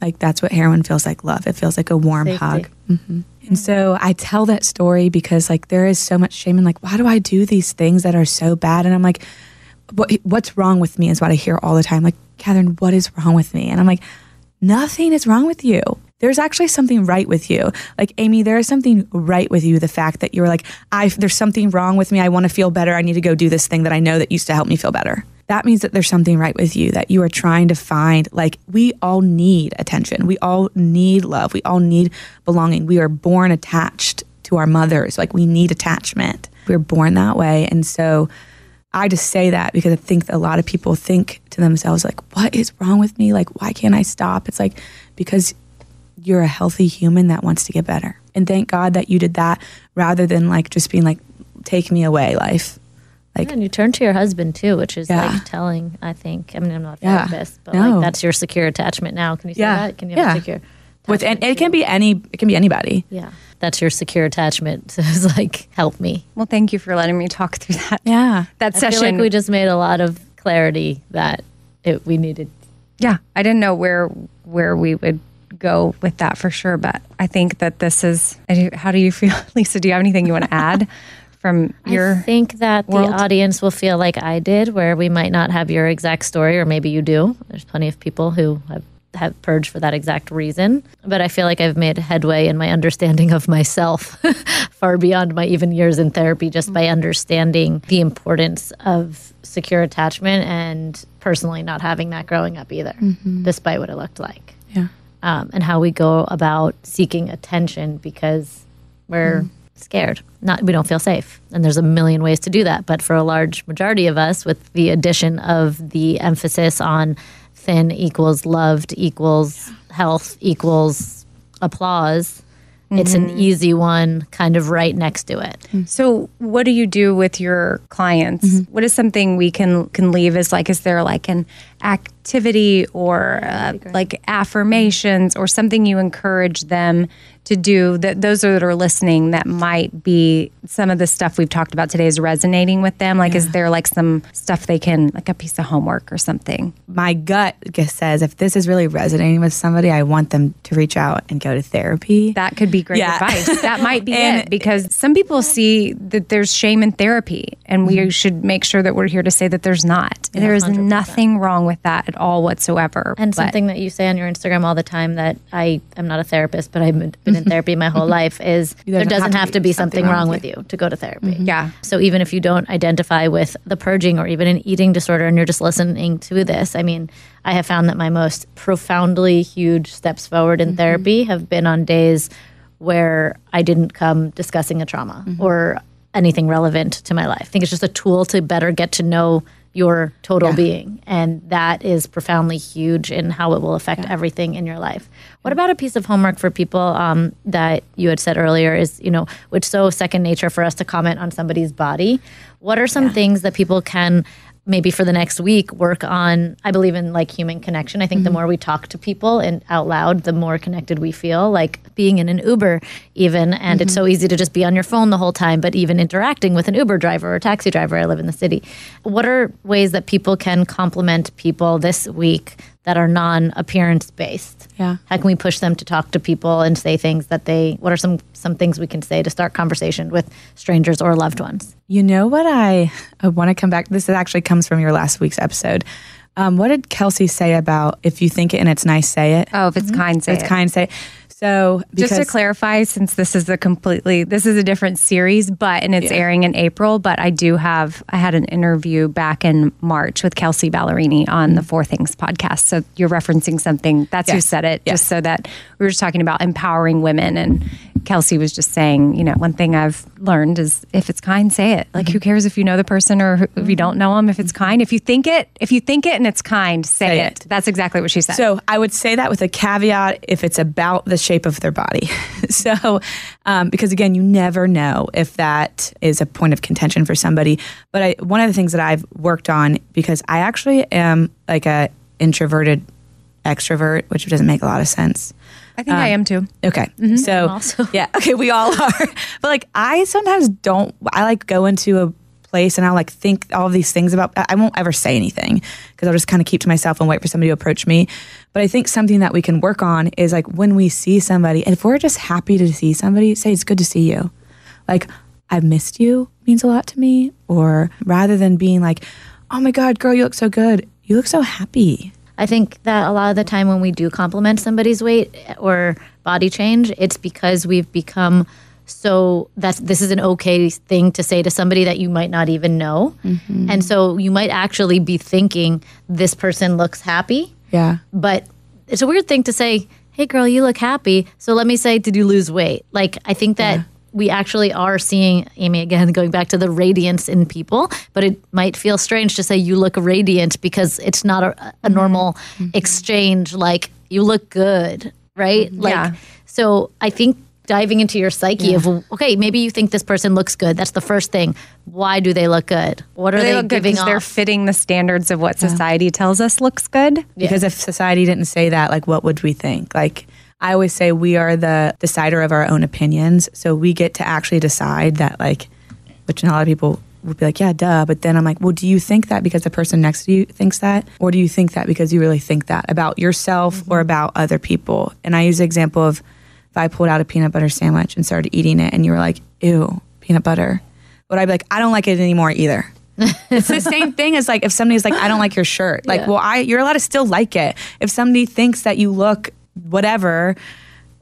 Speaker 6: Like, that's what heroin feels like love. It feels like a warm
Speaker 5: Safety.
Speaker 6: hug. hmm And so I tell that story because, like, there is so much shame and, like, why do I do these things that are so bad? And I'm like, what, what's wrong with me is what I hear all the time. Like, Katherine, what is wrong with me? And I'm like, nothing is wrong with you. There's actually something right with you. Like, Amy, there is something right with you. The fact that you're like, I, there's something wrong with me. I want to feel better. I need to go do this thing that I know that used to help me feel better. That means that there's something right with you, that you are trying to find, like, we all need attention. We all need love. We all need belonging. We are born attached to our mothers. Like, we need attachment. We're born that way. And so, I just say that because I think a lot of people think to themselves, like, what is wrong with me? Like, why can't I stop? It's like, because you're a healthy human that wants to get better. And thank God that you did that rather than like just being like, take me away, life. Like,
Speaker 5: and you turn to your husband too, which is
Speaker 6: Yeah.
Speaker 5: like telling, I think. I mean, I'm not a
Speaker 6: Yeah.
Speaker 5: therapist, but
Speaker 6: No.
Speaker 5: like that's your secure attachment now. Can you say
Speaker 6: Yeah.
Speaker 5: that? Can you have
Speaker 6: Yeah.
Speaker 5: a secure
Speaker 6: with, and it can be any, it can be anybody.
Speaker 5: Yeah. That's your secure attachment. So it's like, help me.
Speaker 1: Well, thank you for letting me talk through that.
Speaker 6: Yeah.
Speaker 1: That
Speaker 5: I
Speaker 1: session.
Speaker 5: feel like we just made a lot of clarity that it, we needed.
Speaker 1: yeah, I didn't know where where we would go with that for sure, but I think that this is. How do you feel, Lisa? Do you have anything you want to add from your?
Speaker 5: I think that
Speaker 1: world?
Speaker 5: the audience will feel like I did, where we might not have your exact story, or maybe you do. There's plenty of people who have have purged for that exact reason. But I feel like I've made headway in my understanding of myself far beyond my even years in therapy just by mm-hmm. understanding the importance of secure attachment and personally not having that growing up either, mm-hmm. despite what it looked like.
Speaker 6: Yeah.
Speaker 5: Um, and how we go about seeking attention because we're hmm. scared. Not we don't feel safe. And there's a million ways to do that. But for a large majority of us, with the addition of the emphasis on thin equals loved equals health equals applause, it's an mm-hmm. easy one kind of right next to it. Hmm.
Speaker 1: So, what do you do with your clients? Mm-hmm. What is something we can can leave as like? Is there like an activity or uh, like affirmations or something you encourage them to do? That those that are listening that might be some of the stuff we've talked about today is resonating with them. Like, is there like some stuff they can like a piece of homework or something?
Speaker 6: My gut says if this is really resonating with somebody, I want them to reach out and go to therapy.
Speaker 1: That could be great
Speaker 6: Yeah.
Speaker 1: advice. That might be it because some people see that there's shame in therapy, and we
Speaker 6: Mm-hmm.
Speaker 1: should make sure that we're here to say that there's not. there is nothing wrong with that at all whatsoever.
Speaker 5: And
Speaker 1: But-
Speaker 5: something that you say on your Instagram all the time that I am not a therapist, but I've been been in therapy my whole life is there doesn't have to be something wrong with you to go to therapy. Mm-hmm.
Speaker 1: Yeah.
Speaker 5: So even if you don't identify with the purging or even an eating disorder and you're just listening to this, I mean, I have found that my most profoundly huge steps forward in mm-hmm. therapy have been on days where I didn't come discussing a trauma mm-hmm. or anything relevant to my life. I think it's just a tool to better get to know your total being. And that is profoundly huge in how it will affect everything in your life. What about a piece of homework for people um, that you had said earlier is, you know, which so second nature for us to comment on somebody's body? What are some things that people can maybe for the next week work on i believe in like human connection. I think the mm-hmm. more we talk to people and out loud the more connected we feel like being in an uber even. And it's mm-hmm. so easy to just be on your phone the whole time but even interacting with an uber driver or taxi driver. I live in the city. What are ways that people can compliment people this week that are non-appearance based
Speaker 6: Yeah.
Speaker 5: how can we push them to talk to people and say things that they what are some some things we can say to start conversation with strangers or loved ones
Speaker 6: You know what I, I want to come back. This actually comes from your last week's episode. Um, what did Kelsea say about if you think it and it's nice, say it?
Speaker 1: oh, if it's kind, say
Speaker 6: it's
Speaker 1: it.
Speaker 6: kind, say it. So
Speaker 1: Just to clarify, since this is a completely this is a different series, but and it's airing in April. But I do have I had an interview back in March with Kelsea Ballerini on the Four Things podcast. So you're referencing something. That's who said it.
Speaker 6: Yes.
Speaker 1: Just so that we were just talking about empowering women, and Kelsea was just saying, you know, one thing I've learned is if it's kind, say it. Like, who cares if you know the person or who- if you don't know them? If it's kind, if you think it, if you think it and it's kind, say,
Speaker 6: Say
Speaker 1: it.
Speaker 6: it.
Speaker 1: That's exactly what she said.
Speaker 6: So I would say that with a caveat if it's about the shape of their body. so, um, because again, you never know if that is a point of contention for somebody. But I, one of the things that I've worked on because I actually am like a introverted extrovert, which doesn't make a lot of sense.
Speaker 1: I think I um, am too.
Speaker 6: Okay. Mm-hmm. So
Speaker 5: also.
Speaker 6: yeah, okay, we all are. but like I sometimes don't I like go into a place and I'll like think all of these things about I won't ever say anything because I'll just kind of keep to myself and wait for somebody to approach me. But I think something that we can work on is like when we see somebody and if we're just happy to see somebody, say it's good to see you. Like I've missed you means a lot to me or rather than being like, "Oh my god, girl, you look so good." You look so happy.
Speaker 5: I think that a lot of the time when we do compliment somebody's weight or body change, it's because we've become so that's this is an okay thing to say to somebody that you might not even know. Mm-hmm. And so you might actually be thinking this person looks happy,
Speaker 6: Yeah.
Speaker 5: but it's a weird thing to say, "Hey girl, you look happy." So let me say, "Did you lose weight?" Like I think that we actually are seeing Amy again going back to the radiance in people, but it might feel strange to say you look radiant because it's not a, a mm-hmm. normal mm-hmm. exchange like you look good, right? Mm-hmm. Like
Speaker 1: Yeah.
Speaker 5: so I think diving into your psyche of okay, maybe you think this person looks good. That's the first thing. Why do they look good? What are
Speaker 1: they
Speaker 5: they, giving
Speaker 1: because they're
Speaker 5: off?
Speaker 1: fitting the standards of what society tells us looks good.
Speaker 6: Because if society didn't say that, like, what would we think? Like, I always say we are the decider of our own opinions. So we get to actually decide that, like, which a lot of people would be like, yeah, duh. But then I'm like, well, do you think that because the person next to you thinks that? Or do you think that because you really think that about yourself mm-hmm. or about other people? And I use the example of if I pulled out a peanut butter sandwich and started eating it and you were like, ew, peanut butter. Would I be like, I don't like it anymore either? it's the same thing as like if somebody's like, I don't like your shirt. Like,
Speaker 5: Yeah.
Speaker 6: well, I you're allowed to still like it. If somebody thinks that you look whatever,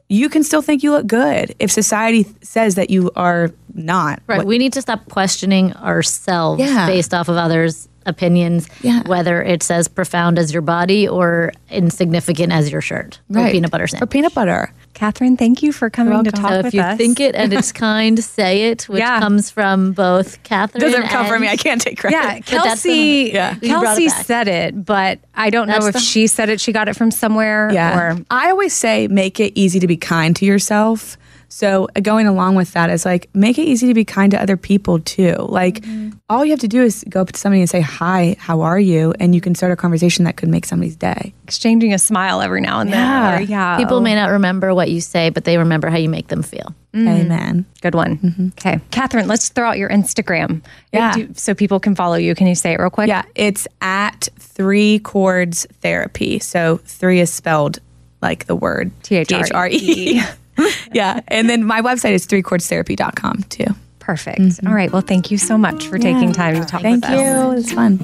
Speaker 6: you can still think you look good. If society says that you are not,
Speaker 5: Right.
Speaker 6: what-
Speaker 5: we need to stop questioning ourselves
Speaker 6: Yeah.
Speaker 5: based off of others' opinions,
Speaker 6: Yeah.
Speaker 5: whether it's as profound as your body or insignificant as your shirt or
Speaker 6: Right.
Speaker 5: peanut butter
Speaker 6: or peanut butter.
Speaker 1: Katherine, thank you for coming to talk
Speaker 5: So
Speaker 1: with
Speaker 5: if you
Speaker 1: us.
Speaker 5: think it and it's kind, say it, which
Speaker 1: Yeah.
Speaker 5: comes from both Katherine.
Speaker 6: Doesn't come from me. I can't take credit.
Speaker 1: Yeah,
Speaker 5: But the-
Speaker 1: Kelsea.
Speaker 6: Yeah.
Speaker 1: Kelsea
Speaker 5: it
Speaker 1: said it, but I don't know if
Speaker 5: the-
Speaker 1: she said it. She got it from somewhere.
Speaker 6: Yeah.
Speaker 1: Or
Speaker 6: I always say make it easy to be kind to yourself. So uh, going along with that is like make it easy to be kind to other people too. Like mm-hmm. all you have to do is go up to somebody and say, "Hi, how are you?" and you can start a conversation that could make somebody's day.
Speaker 1: exchanging a smile every now and then.
Speaker 6: Yeah.
Speaker 1: Or, yeah.
Speaker 5: People may not remember what you say, but they remember how you make them feel. Mm.
Speaker 6: Amen.
Speaker 1: Good one. Mm-hmm. Okay. Katherine, let's throw out your Instagram.
Speaker 6: Yeah.
Speaker 1: Do- so people can follow you. Can you say it real quick?
Speaker 6: Yeah, it's at three cords therapy. So three is spelled like the word
Speaker 1: T-H-R-E.
Speaker 6: yeah. And then my website is threecordstherapy.com too.
Speaker 1: Perfect. Mm-hmm. All right. Well, thank you so much for taking time to talk
Speaker 6: Thank
Speaker 1: with us.
Speaker 6: you. It's fun.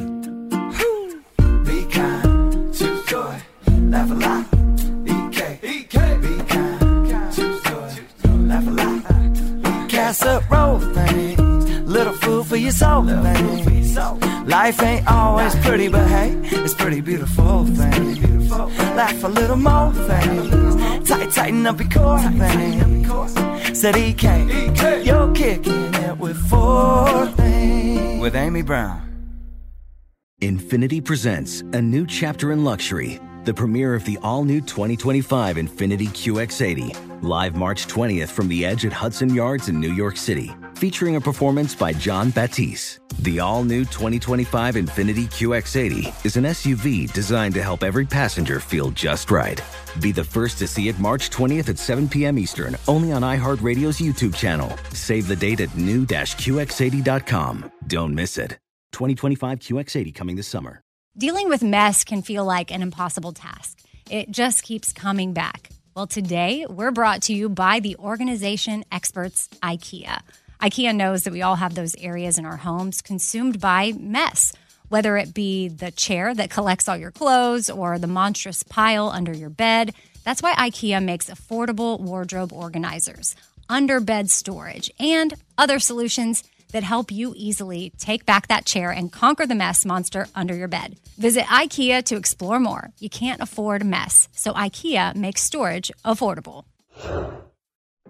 Speaker 7: Be kind, choose joy, laugh a lot. EK, EK, be kind, choose joy, laugh a lot. Casserole things, little food for your soul things. Life ain't always pretty, but hey, it's pretty beautiful things. Laugh a little more things, tight, tighten up your core things. Said EK, you're kicking it with four things. With Amy Brown.
Speaker 2: Infiniti presents a new chapter in luxury, the premiere of the all new 2025 Infiniti QX80, live March 20th from the edge at Hudson Yards in New York City, featuring a performance by Jon Batiste. The all new 2025 Infiniti QX80 is an SUV designed to help every passenger feel just right. Be the first to see it March 20th at 7 p.m. Eastern, only on iHeartRadio's YouTube channel. Save the date at new-QX80.com. Don't miss it. 2025 QX80 coming this summer.
Speaker 1: Dealing with mess can feel like an impossible task. It just keeps coming back. Well, today we're brought to you by the organization experts IKEA. IKEA knows that we all have those areas in our homes consumed by mess, whether it be the chair that collects all your clothes or the monstrous pile under your bed. That's why IKEA makes affordable wardrobe organizers, under bed storage, and other solutions that help you easily take back that chair and conquer the mess monster under your bed. Visit IKEA to explore more. You can't afford mess, so IKEA makes storage affordable.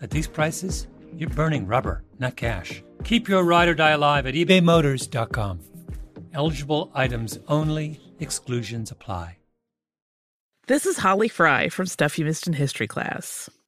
Speaker 8: at these prices, you're burning rubber, not cash. Keep your ride or die alive at ebaymotors.com. Eligible items only, exclusions apply.
Speaker 9: This is Holly Fry from Stuff You Missed in History class.